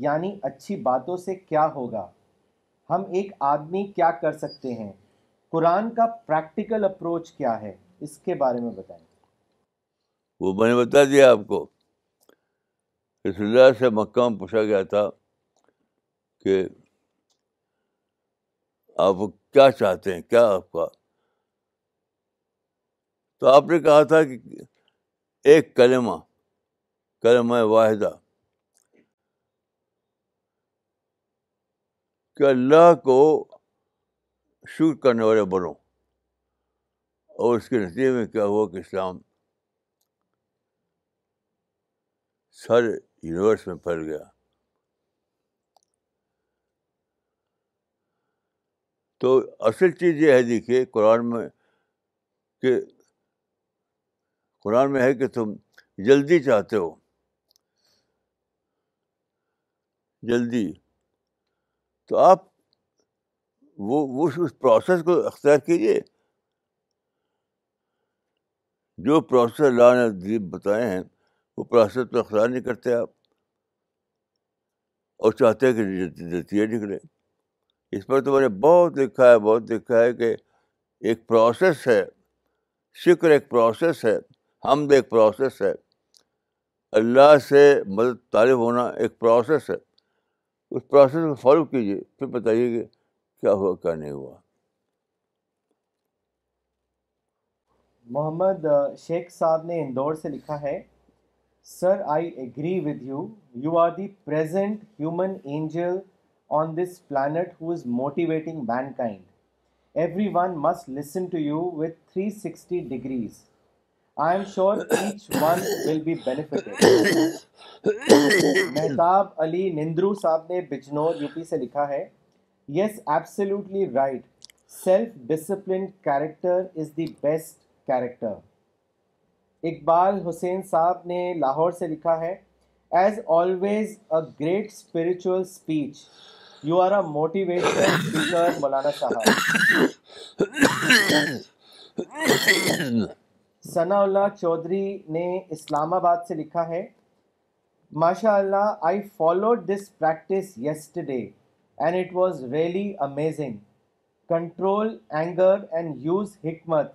یعنی اچھی باتوں سے کیا ہوگا ہم ایک آدمی کیا کر سکتے ہیں قرآن کا پریکٹیکل اپروچ کیا ہے اس کے بارے میں بتائیں وہ میں نے بتا دیا آپ کو اس اللہ سے مکہ میں پوچھا گیا تھا کہ آپ کیا چاہتے ہیں کیا آپ کا تو آپ نے کہا تھا کہ ایک کلمہ کلمہ واحدہ کہ اللہ کو شکر کرنے والے بنو اور اس کے نتیجے میں کیا ہوا کہ اسلام سر یونیورس میں پھیل گیا تو اصل چیز یہ ہے دیکھیے قرآن میں کہ قرآن میں ہے کہ تم جلدی چاہتے ہو جلدی تو آپ وہ اس پروسیس کو اختیار کیجیے جو پروسیس اللہ نے دیپ بتائے ہیں وہ پروسیس تو اختیار نہیں کرتے آپ اور چاہتے ہیں کہ جلدی ہے نکلے اس پر تو میں نے بہت دیکھا ہے بہت دیکھا ہے کہ ایک پروسیس ہے شکر ایک پروسیس ہے حمد ایک پروسیس ہے اللہ سے مدد طالب ہونا ایک پروسیس ہے اس پروسیس کو فالو کیجیے پھر بتائیے کہ کیا ہوا کیا نہیں ہوا محمد شیخ صاحب نے اندور سے لکھا ہے sir I agree with you you are the present human angel on this planet who is motivating mankind everyone must listen to you with three sixty degrees I am H one will be Mahtab Ali Nandru صاحب نے Bijnor U P سے لکھا ہے yes absolutely right self discipline character is the best character Iqbal Hussain Sahib نے لاہور سے لکھا ہے as always a great spiritual speech you are a motivation speaker Maulana Sahib Sana اللہ چودھری نے اسلام آباد سے لکھا ہے ماشاء اللہ I follow this practice yes and it was really amazing control anger and use hikmat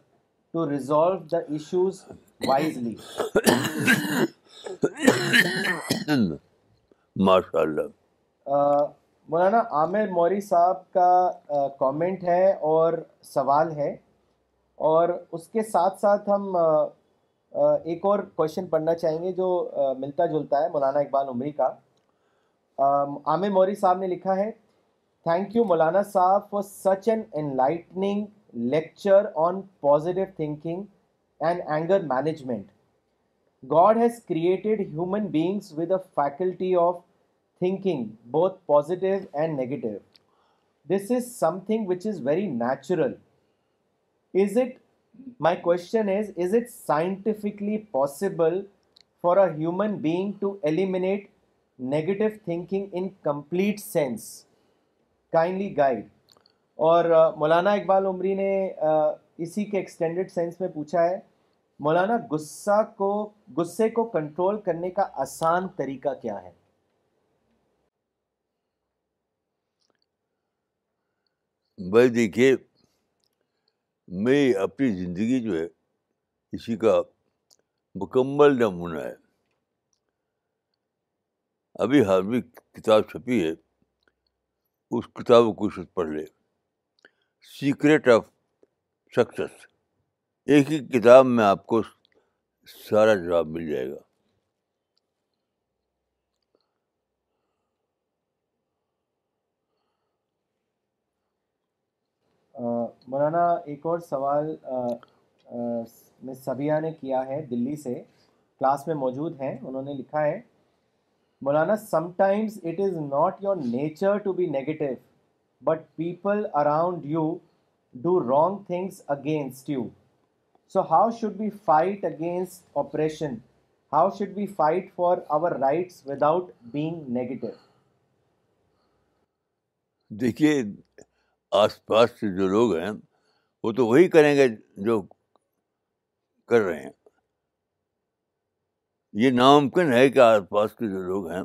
to resolve the issues wisely ماشاء اللہ مولانا عامر موری صاحب کا کامنٹ ہے اور سوال ہے اور اس کے ساتھ ساتھ ہم ایک اور کوشچن پڑھنا چاہیں گے جو ملتا جلتا ہے مولانا اقبال عمری کا عامر موری صاحب نے لکھا ہے thank you Maulana Sahib for such an enlightening lecture on positive thinking and anger management God has created human beings with a faculty of thinking both positive and negative this is something which is very natural is it my question is is it scientifically possible for a human being to eliminate negative thinking in complete sense kindly guide اور مولانا اقبال عمری نے اسی کے extended sense میں پوچھا ہے مولانا غصہ کو غصے کو کنٹرول کرنے کا آسان طریقہ کیا ہے بھائی دیکھیے میری اپنی زندگی جو ہے اسی کا مکمل نمونہ ہے ابھی حال میں کتاب چھپی ہے اس کتاب کو کچھ پڑھ لے سیکرٹ آف سکسیس ایک ہی کتاب میں آپ کو سارا جواب مل جائے گا مولانا ایک اور سوال میں سبیہ نے کیا ہے دلی سے کلاس میں موجود ہیں انہوں نے لکھا ہے Maulana sometimes it is not your nature to be negative but people around you do wrong things against you so how should be fight against oppression how should be fight for our rights without being negative دیکھیے آس پاس سے جو لوگ ہیں وہ تو وہی کریں گے جو کر رہے ہیں یہ ناممکن ہے کہ آس پاس کے جو لوگ ہیں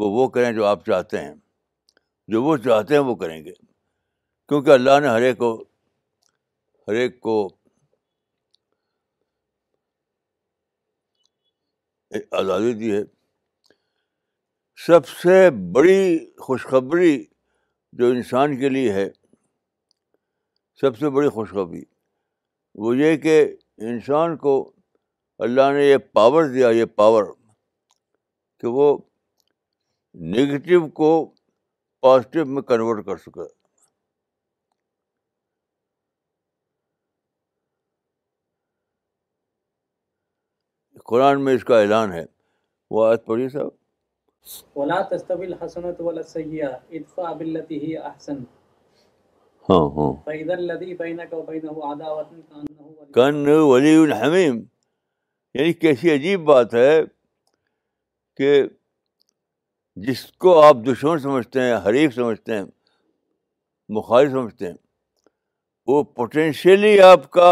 وہ وہ کریں جو آپ چاہتے ہیں جو وہ چاہتے ہیں وہ کریں گے کیونکہ اللہ نے ہر ایک کو ہر ایک کو آزادی دی ہے سب سے بڑی خوشخبری جو انسان کے لیے ہے سب سے بڑی خوشخبری وہ یہ کہ انسان کو اللہ نے یہ پاور دیا یہ پاور کہ وہ نگیٹو کو پازیٹیو میں کنورٹ کر سکے قرآن میں اس کا اعلان ہے وہ آج پڑھیے صاحب احسن ہاں، ہاں۔ کن ولی الحمیم یعنی کیسی عجیب بات ہے کہ جس کو آپ دشمن سمجھتے ہیں حریف سمجھتے ہیں مخالف سمجھتے ہیں وہ پوٹینشیلی آپ کا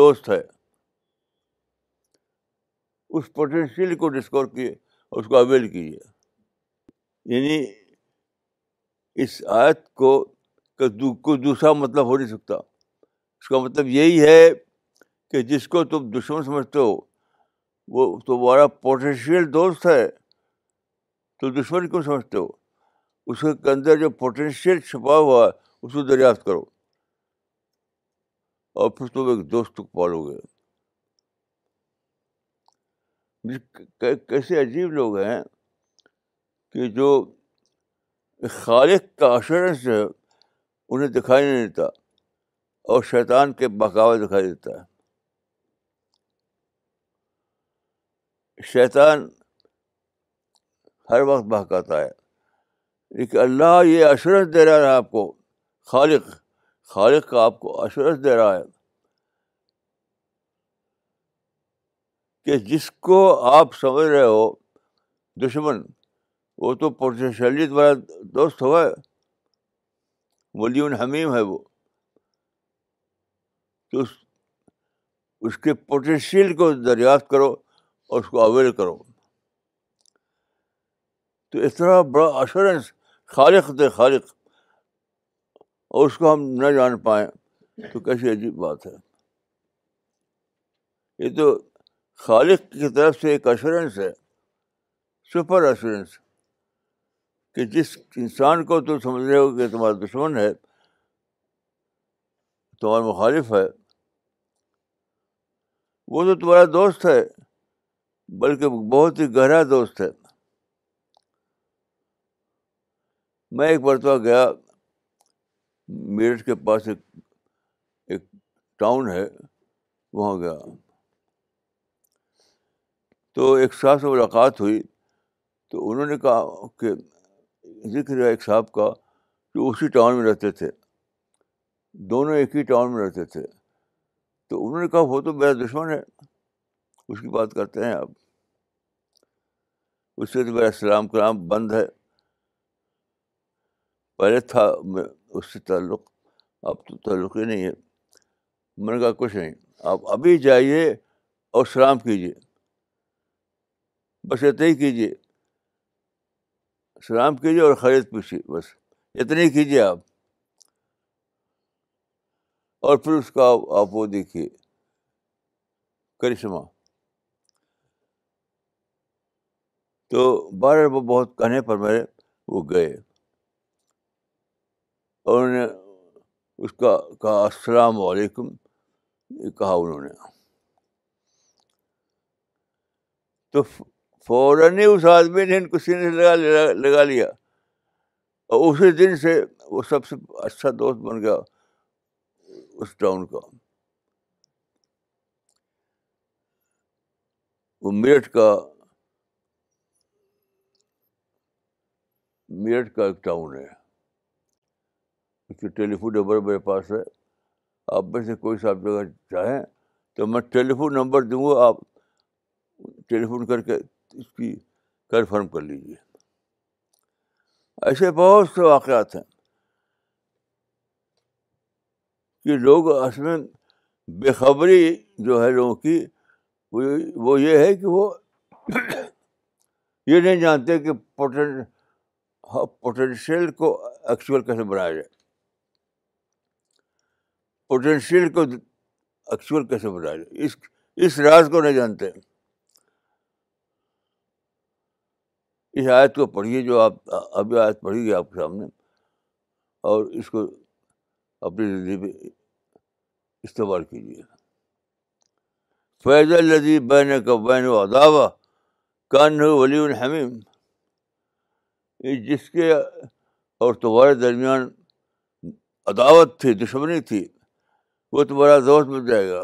دوست ہے اس پوٹینشیل کو ڈسکور کیے اس کو اویل کیجیے یعنی اس آیت کو کوئی دوسرا مطلب ہو نہیں سکتا اس کا مطلب یہی ہے کہ جس کو تم دشمن سمجھتے ہو وہ تمہارا پوٹینشیل دوست ہے تو دشمن کیوں سمجھتے ہو اس کے اندر جو پوٹینشیل چھپا ہوا ہے اس کو دریافت کرو اور پھر تم ایک دوست کو پالو گے کیسے عجیب لوگ ہیں کہ جو خالق کا اشورنس جو ہے انہیں دکھائی نہیں دیتا اور شیطان کے بہکاوے دکھائی دیتا ہے شیطان ہر وقت بہکاتا ہے لیکن اللہ یہ اشورس دے رہا ہے آپ کو خالق خالق کا آپ کو اشورس دے رہا ہے کہ جس کو آپ سمجھ رہے ہو دشمن وہ تو پوٹینشیلی تمہارا دوست ہوا ہے ولی حمیم ہے وہ تو اس اس کے پوٹینشیل کو دریافت کرو اور اس کو اویل کرو تو اس طرح بڑا اشورنس خالق دے خالق اور اس کو ہم نہ جان پائیں تو کیسی عجیب بات ہے یہ تو خالق کی طرف سے ایک اشورنس ہے سپر ہے کہ جس انسان کو تم سمجھ رہے ہو کہ تمہارا دشمن ہے تمہارا مخالف ہے وہ تو تمہارا دوست ہے بلکہ بہت ہی گہرا دوست ہے میں ایک مرتبہ گیا میرٹھ کے پاس ایک ایک ٹاؤن ہے وہاں گیا تو ایک ساتھ سے ملاقات ہوئی تو انہوں نے کہا کہ ذکر ہے ایک صاحب کا جو اسی ٹاؤن میں رہتے تھے دونوں ایک ہی ٹاؤن میں رہتے تھے تو انہوں نے کہا وہ تو میرا دشمن ہے اس کی بات کرتے ہیں آپ اس سے تو میرا سلام کلام بند ہے پہلے تھا میں اس سے تعلق اب تو تعلق ہی نہیں ہے میں نے کہا کچھ نہیں آپ ابھی جائیے اور سلام کیجیے بس اتنے ہی کیجیے سلام کیجیے اور خرید پوچھی بس اتنے کیجیے آپ اور پھر اس کا آپ وہ دیکھیے کرشمہ تو بارہ وہ بہت کہنے پر میرے وہ گئے اور انہوں نے اس کا کہا السلام علیکم کہا انہوں نے تو فوراً ہی اس آدمی نے ان کو سینے سے لگا لیا اور اسی دن سے وہ سب سے اچھا دوست بن گیا اس ٹاؤن کا وہ میرٹھ کا کا ایک ٹاؤن ہے ٹیلی فون نمبر میرے پاس ہے آپ میں سے کوئی صاحب جگہ چاہیں تو میں ٹیلی فون نمبر دوں گا آپ ٹیلی فون کر کے اس کی کنفرم کر لیجیے ایسے بہت سے واقعات ہیں کہ لوگ اصل میں خبری جو ہے لوگوں کی وہ یہ ہے کہ وہ یہ نہیں جانتے کہ پوٹینشیل کو ایکچوئل کیسے بنایا جائے پوٹینشیل کو ایکچوئل کیسے بنایا جائے اس اس راز کو نہیں جانتے اس آیت کو پڑھیے جو آپ ابھی آیت پڑھی گئی آپ کے سامنے اور اس کو اپنی زندگی استعمال کیجیے فیض الدی بین کا بین و اداوا کان ولی الحمیم جس کے اور تمہارے درمیان عداوت تھی دشمنی تھی وہ تمہارا دوست بن جائے گا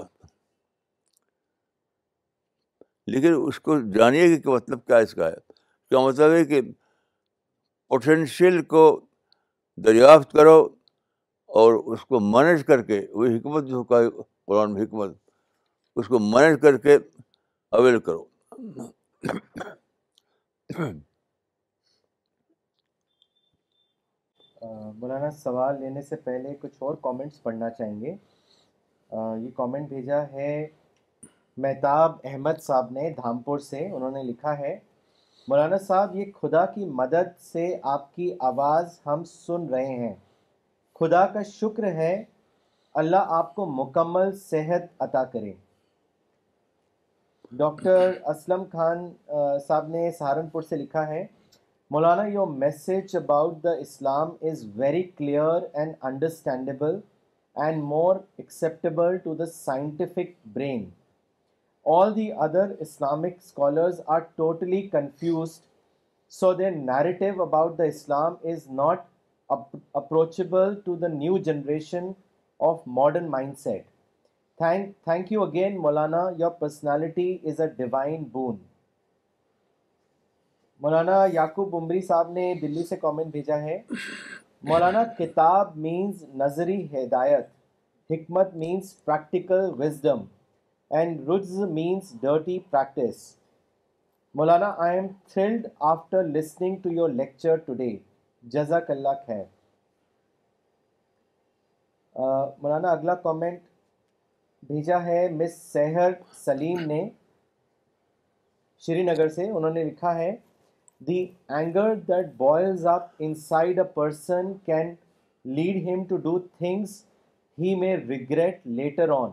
لیکن اس کو جانیے کہ مطلب کیا اس کا ہے کا مطلب ہے کہ پوٹینشیل کو دریافت کرو اور اس کو مینج کر کے وہ حکمت جو کا قرآن حکمت اس کو مینج کر کے اویل کرو مولانا سوال لینے سے پہلے کچھ اور کامنٹس پڑھنا چاہیں گے یہ کامنٹ بھیجا ہے مہتاب احمد صاحب نے دھامپور سے انہوں نے لکھا ہے مولانا صاحب یہ خدا کی مدد سے آپ کی آواز ہم سن رہے ہیں خدا کا شکر ہے اللہ آپ کو مکمل صحت عطا کرے ڈاکٹر اسلم خان صاحب نے سہارنپور سے لکھا ہے Maulana your message about the Islam is very clear and understandable and more acceptable to the scientific brain all the other Islamic scholars are totally confused so they narrate about the Islam is not up approachable to the new generation of modern mindset thank you again Maulana your personality is a divine boon Maulana Yaqub Amri صاحب نے دلی سے comment بھیجا ہے مولانا کتاب means نظری ہدایت حکمت means practical wisdom and رجز means dirty practice Maulana I am thrilled after listening to your lecture today جزاک اللہ خیر مولانا اگلا کامنٹ بھیجا ہے مس صحر سلیم نے شری نگر سے انہوں نے لکھا ہے the anger that boils up inside a person can lead him to do things he may regret later on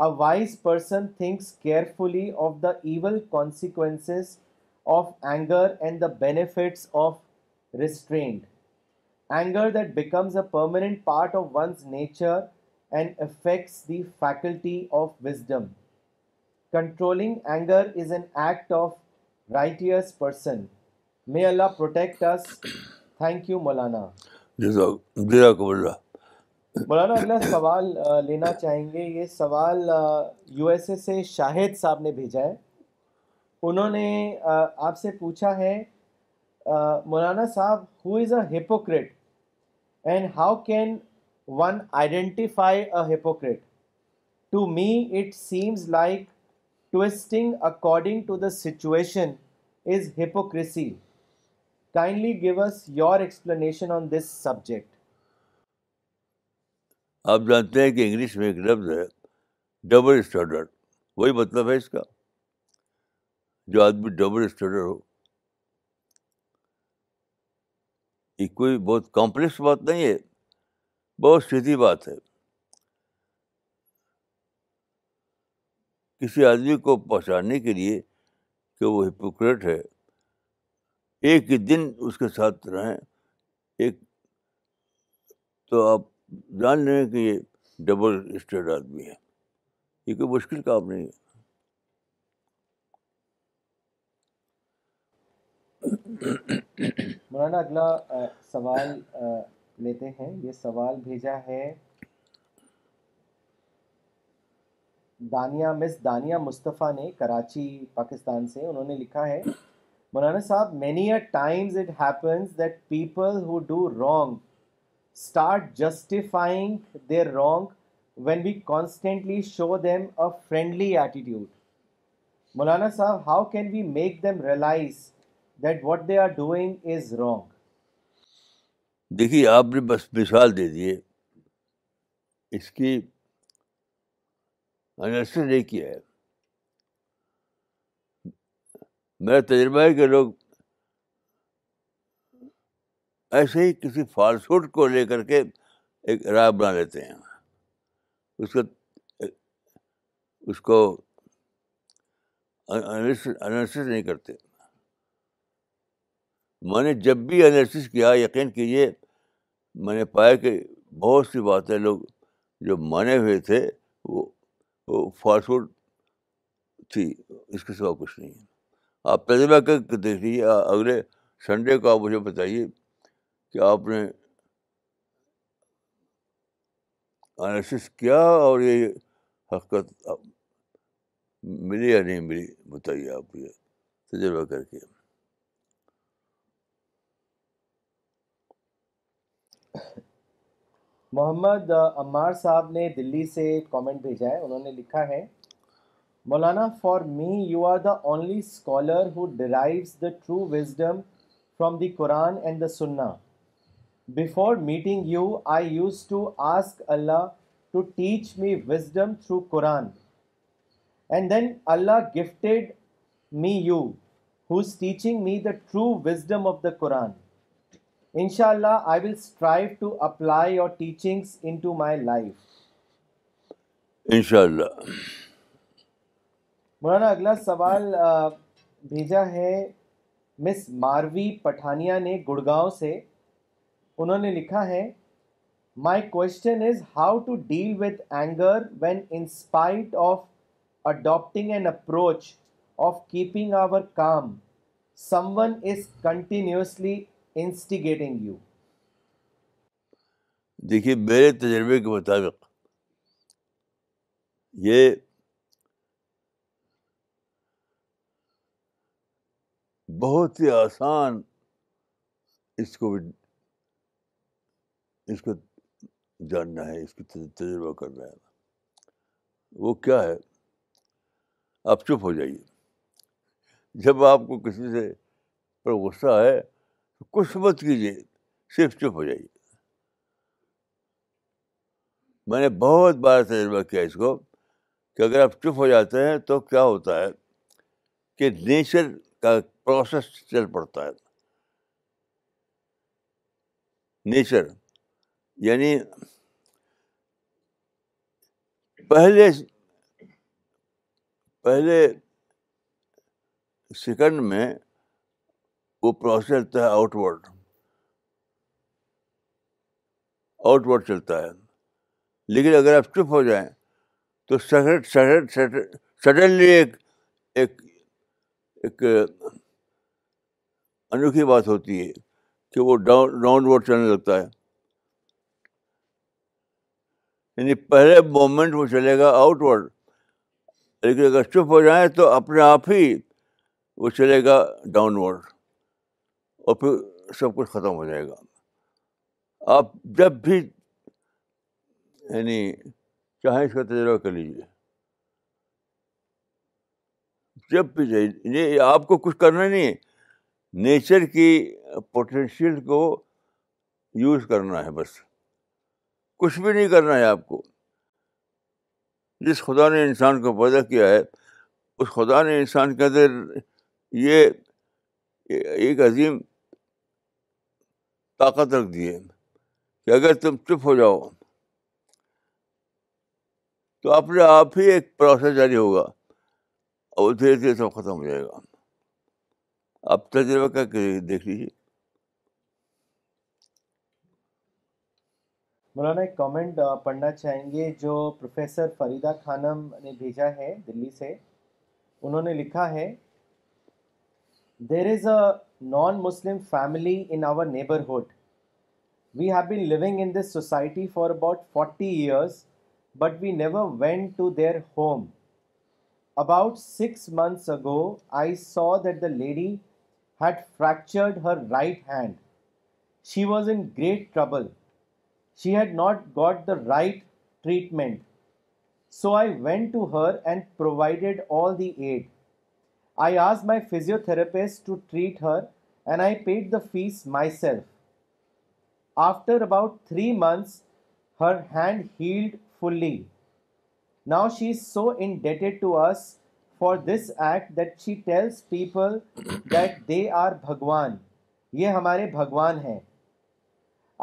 A wise person thinks carefully of the evil consequences of anger and the benefits of restraint. Anger that becomes a permanent part of one's nature and affects the faculty of wisdom. Controlling anger is an act of righteous person. May Allah protect us. Thank you, Maulana. Maulana اگلا سوال لینا چاہیں گے یہ سوال U S A سے شاہد صاحب نے بھیجا ہے انہوں نے آپ سے پوچھا ہے Maulana Sahib who is a hypocrite and how can one identify a hypocrite to me it seems like twisting according to the situation is hypocrisy kindly give us your explanation on this subject آپ جانتے ہیں کہ English میں ایک لفظ ہے double standard وہی مطلب ہے اس کا جو آدمی ڈبل اسٹینڈرڈ ہو یہ کوئی بہت کمپلیکس بات نہیں ہے بہت سیدھی بات ہے کسی آدمی کو پہنچانے کے لیے کہ وہ ہپوکریٹ ہے ایک ہی دن اس کے ساتھ رہیں ایک تو آپ جان لیں کہ یہ ڈبل آدمی ہے یہ کوئی مشکل کام نہیں ہے مولانا اگلا سوال لیتے ہیں یہ سوال بھیجا ہے دانیہ مس دانیہ مصطفیٰ نے کراچی پاکستان سے انہوں نے لکھا ہے Maulana Sahib many a times it that people who do wrong attitude Maulana Sahib how can we make them realise that what they are doing is wrong دیکھیے آپ نے بس مثال دے دیے اس کی نہیں کیا ہے میرا تجربہ ہے کہ لوگ ایسے ہی کسی فالسوڈ کو لے کر کے ایک رائے بنا لیتے ہیں اس کو اس کو انالسس نہیں کرتے میں نے جب بھی انالسس کیا یقین کیجیے میں نے پایا کہ بہت سی باتیں لوگ جو مانے ہوئے تھے وہ وہ فالسوڈ تھی اس کے سوا کچھ نہیں ہے آپ تجربہ کر کے دیکھ لیجیے اگلے سنڈے کو آپ مجھے بتائیے کہ آپ نے کیا اور یہ حقت ملی یا نہیں ملی بتائیے آپ یہ تجربہ کر کے محمد عمار صاحب نے دلی سے کامنٹ بھیجا ہے انہوں نے لکھا ہے Maulana for me you are the only scholar who derives the true wisdom from the Quran and the Sunnah before meeting you I used to ask Allah to teach me wisdom through Quran and then Allah gifted me you who's teaching me the true wisdom of the Quran ان شاء اللہ I will strive to apply your teachings into my life ان شاء اللہ مولانا اگلا سوال بھیجا ہے مس ماروی پٹھانیا نے گڑگاؤں سے انہوں نے لکھا ہے my question is how to deal with anger when in spite of adopting an approach of keeping our calm someone is continuously instigating you دیکھیے میرے تجربے کے مطابق یہ بہت ہی آسان اس کو اس کو جاننا ہے اس کو تجربہ کرنا ہے وہ کیا ہے آپ چپ ہو جائیے جب آپ کو کسی سے پر غصہ ہے تو کچھ مت کیجیے صرف چپ ہو جائیے میں نے بہت بار تجربہ کیا اس کو کہ اگر آپ چپ ہو جاتے ہیں تو کیا ہوتا ہے کہ نیچر کا پروسیس چل پڑتا ہے نیچر یعنی پہلے پہلے سیکنڈ میں وہ پروسیس چلتا ہے آؤٹ ورڈ آؤٹ ورڈ چلتا ہے لیکن اگر آپ چپ ہو جائیں تو سڈنلی ایک ایک ایک انوکھی بات ہوتی ہے کہ وہ ڈاؤن ڈاؤن ورڈ چلنے لگتا ہے یعنی پہلے مومنٹ وہ چلے گا آؤٹ ورڈ لیکن اگر چپ ہو جائیں تو اپنے آپ ہی وہ چلے گا ڈاؤن ورڈ اور پھر سب کچھ ختم ہو جائے گا آپ جب بھی یعنی چاہیں اس کا تجربہ کر لیجیے جب بھی چاہیے یعنی آپ کو کچھ کرنا نہیں نیچر کی پوٹینشیل کو یوز کرنا ہے بس کچھ بھی نہیں کرنا ہے آپ کو جس خدا نے انسان کو پیدا کیا ہے اس خدا نے انسان کے اندر یہ ایک عظیم طاقت رکھ دی ہے کہ اگر تم چپ ہو جاؤ تو اپنے آپ ہی ایک پروسیس جاری ہوگا اور دھیرے دھیرے سب ختم ہو جائے گا آپ تجربہ کر کے دیکھ لیجیے مولانا ایک کامنٹ پڑھنا چاہیں گے جو پروفیسر فریدہ خانم نے بھیجا ہے دلی سے انہوں نے لکھا ہے there is a non Muslim family in our neighbourhood we have been living in this society for about forty years but we never went to their home about six months ago I saw that the lady had fractured her right hand she was in great trouble she had not got the right treatment so I went to her and provided all the aid I has my physiotherapist to treat her and I paid the fees myself after about three months her hand healed fully now she is so indebted to us for this act that she tells people that they are Bhagwan یہ ہمارے بھگوان ہیں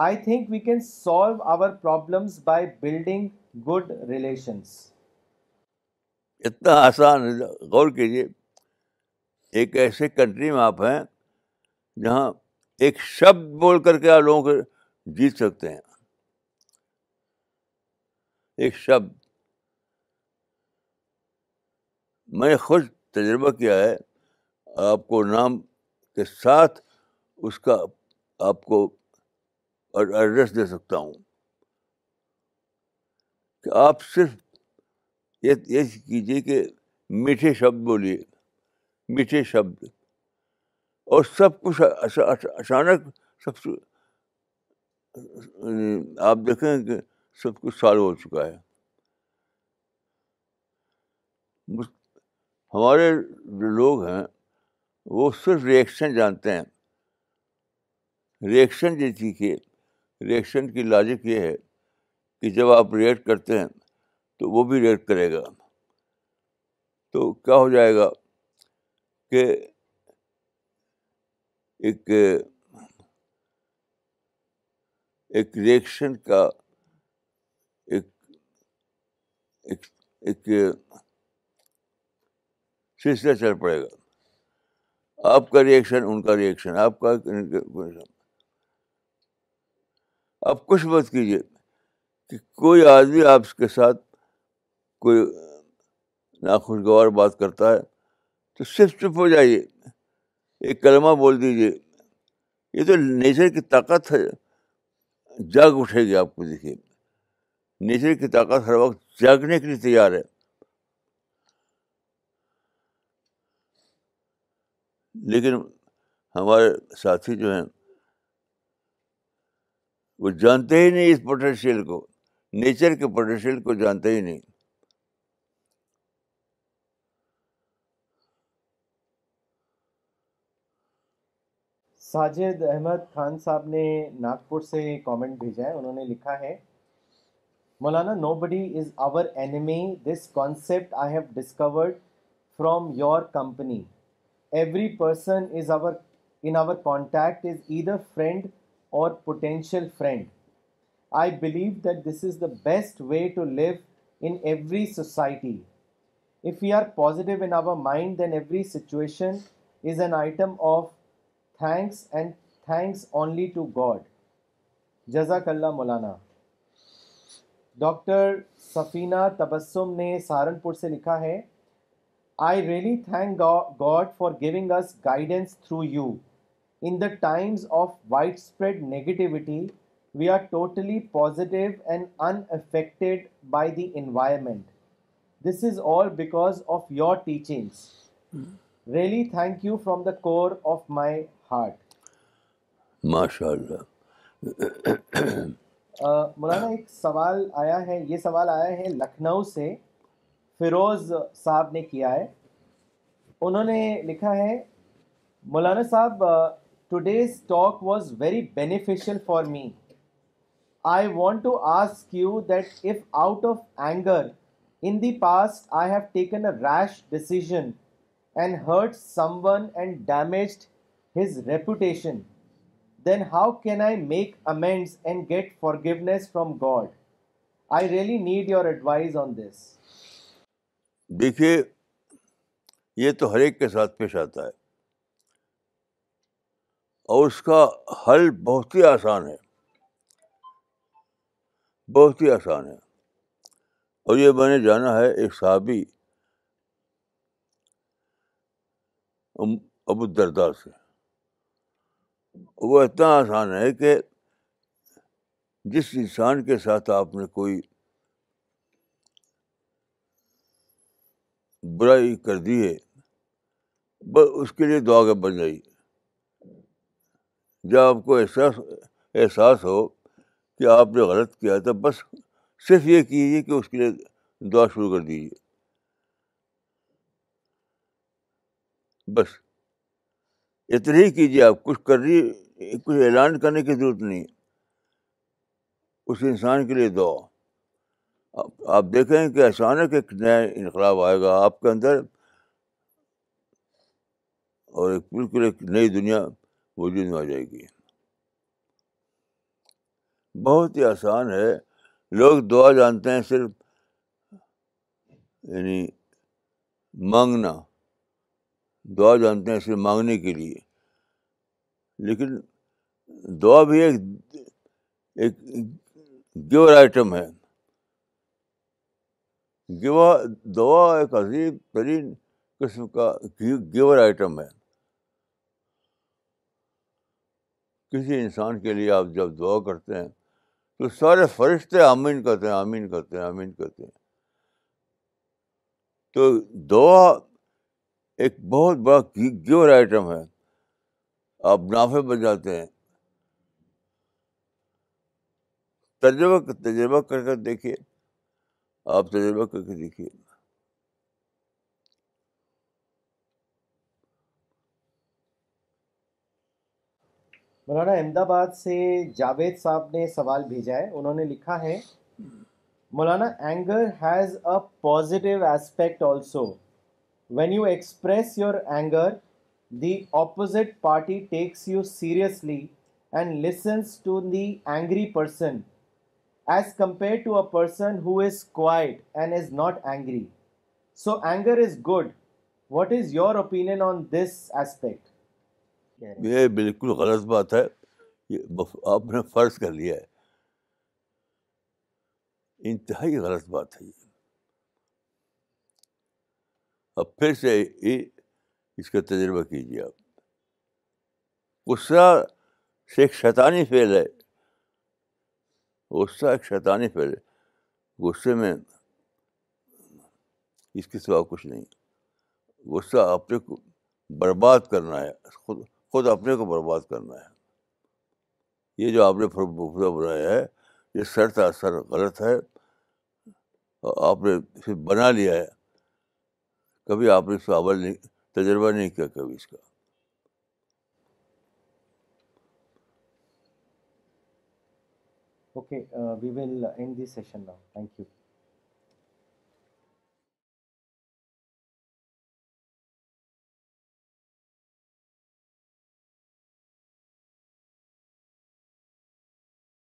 I think we can solve our problems by building good relations اتنا آسان ہے غور کیجیے ایک ایسے کنٹری میں آپ ہیں جہاں ایک شبد بول کر کے آپ لوگوں کو جیت سکتے ہیں ایک شبد میں خود تجربہ کیا ہے آپ کو نام کے ساتھ اس کا آپ کو اور ایڈریس دے سکتا ہوں کہ آپ صرف یہ کیجیے کہ میٹھے شبد بولیے میٹھے شبد اور سب کچھ اچھا، اچھا، اچانک سب آپ دیکھیں کہ سب کچھ سالو ہو چکا ہے ہمارے جو لوگ ہیں وہ صرف ریئیکشن جانتے ہیں ریئیکشن جیسی کہ ریئیکشن کی لاجک یہ ہے کہ جب آپ ریئیکٹ کرتے ہیں تو وہ بھی ریئیکٹ کرے گا تو کیا ہو جائے گا کہ ایک ایک ریئیکشن کا سلسلہ چل پڑے گا آپ کا ریئیکشن ان کا ریئیکشن آپ کا آپ کچھ مت کیجیے کہ کوئی آدمی آپ کے ساتھ کوئی ناخوشگوار بات کرتا ہے تو صرف چپ ہو جائیے ایک کلمہ بول دیجیے یہ تو نیچر کی طاقت ہے جاگ اٹھے گی آپ کو دیکھیے نیچر کی طاقت ہر وقت جاگنے کے لیے تیار ہے لیکن ہمارے ساتھی جو ہیں وہ جانتے ہی نہیں اس پوٹینشیل کو نیچر کے پوٹینشیل کو جانتے ہی نہیں ساجد احمد خان صاحب نے ناگپور سے کامنٹ بھیجا ہے انہوں نے لکھا ہے مولانا nobody is our enemy this concept I have discovered from your company every person is our in our contact is either friend or potential friend I believe that this is the best way to live in every society if you are positive in our mind then every situation is an item of thanks and thanks only to God جزاک اللہ مولانا doctor سفینہ تبسم نے سہارنپور سے لکھا ہے I really thank God for giving us guidance through you in the times of widespread negativity we are totally positive and infected by the environment this is all because of your teachings really thank you from the core of my heart ماشاء اللہ مولانا ایک سوال آیا ہے یہ سوال آیا ہے لکھنؤ سے فیروز صاحب نے کیا ہے انہوں نے لکھا ہے مولانا صاحب today's talk was very special for me I want to ask you that if out of anger in they've taken rash decision damaged his reputation then how can I make amends and get forgiveness from God I really need your advice on this دیکھیے یہ تو ہر ایک کے ساتھ پیش آتا ہے اور اس کا حل بہت ہی آسان ہے بہت ہی آسان ہے اور یہ میں نے جانا ہے ایک صحابی ابو دردا سے وہ اتنا آسان ہے کہ جس انسان کے ساتھ آپ نے کوئی برائی کر دی بس اس کے لیے دعاغ بن جائیے جب آپ کو احساس احساس ہو کہ آپ نے غلط کیا تو بس صرف یہ کیجیے کہ اس کے لیے دعا شروع کر دیجیے بس اتنا ہی کیجیے آپ کچھ کر رہی کچھ اعلان کرنے کی ضرورت نہیں اس انسان کے لیے دعا آپ دیکھیں کہ اچانک ایک نیا انقلاب آئے گا آپ کے اندر اور ایک بالکل ایک نئی دنیا وجود میں آ جائے گی بہت ہی آسان ہے لوگ دعا جانتے ہیں صرف یعنی مانگنا دعا جانتے ہیں صرف مانگنے کے لیے لیکن دعا بھی ایک ایک گیور آئٹم ہے گیوا دعا ایک عظیب ترین قسم کا گیور آئٹم ہے کسی انسان کے لیے آپ جب دعا کرتے ہیں تو سارے فرشتے آمین کرتے ہیں آمین کرتے ہیں آمین کرتے ہیں تو دعا ایک بہت بڑا گیور آئٹم ہے آپ نافے بجاتے ہیں تجربہ تجربہ کر کر دیکھیے آپ تجربہ کر کے دیکھیے مولانا احمد آباد سے جاوید صاحب نے سوال بھیجا ہے انہوں نے لکھا ہے مولانا anger has a positive aspect also when you express your anger the opposite party takes you seriously and listens to the angry person as compare to a person who is quiet and is not angry so anger is good what is your opinion on this aspect یہ بالکل غلط بات ہے آپ نے فرض کر لیا ہے انتہائی غلط بات ہے یہ اب پھر سے اس کا تجربہ کیجیے آپ غصہ سے ایک شیطانی فیل ہے غصہ ایک شیطانی ہے غصے میں اس کے سوا کچھ نہیں غصہ آپ نے برباد کرنا ہے خود خود اپنے کو برباد کرنا ہے یہ جو آپ نے بنایا ہے یہ تا سر غلط ہے آپ نے اسے بنا لیا ہے کبھی آپ نے اس کو نہیں تجربہ نہیں کیا کبھی اس کا okay we will end this session now thank you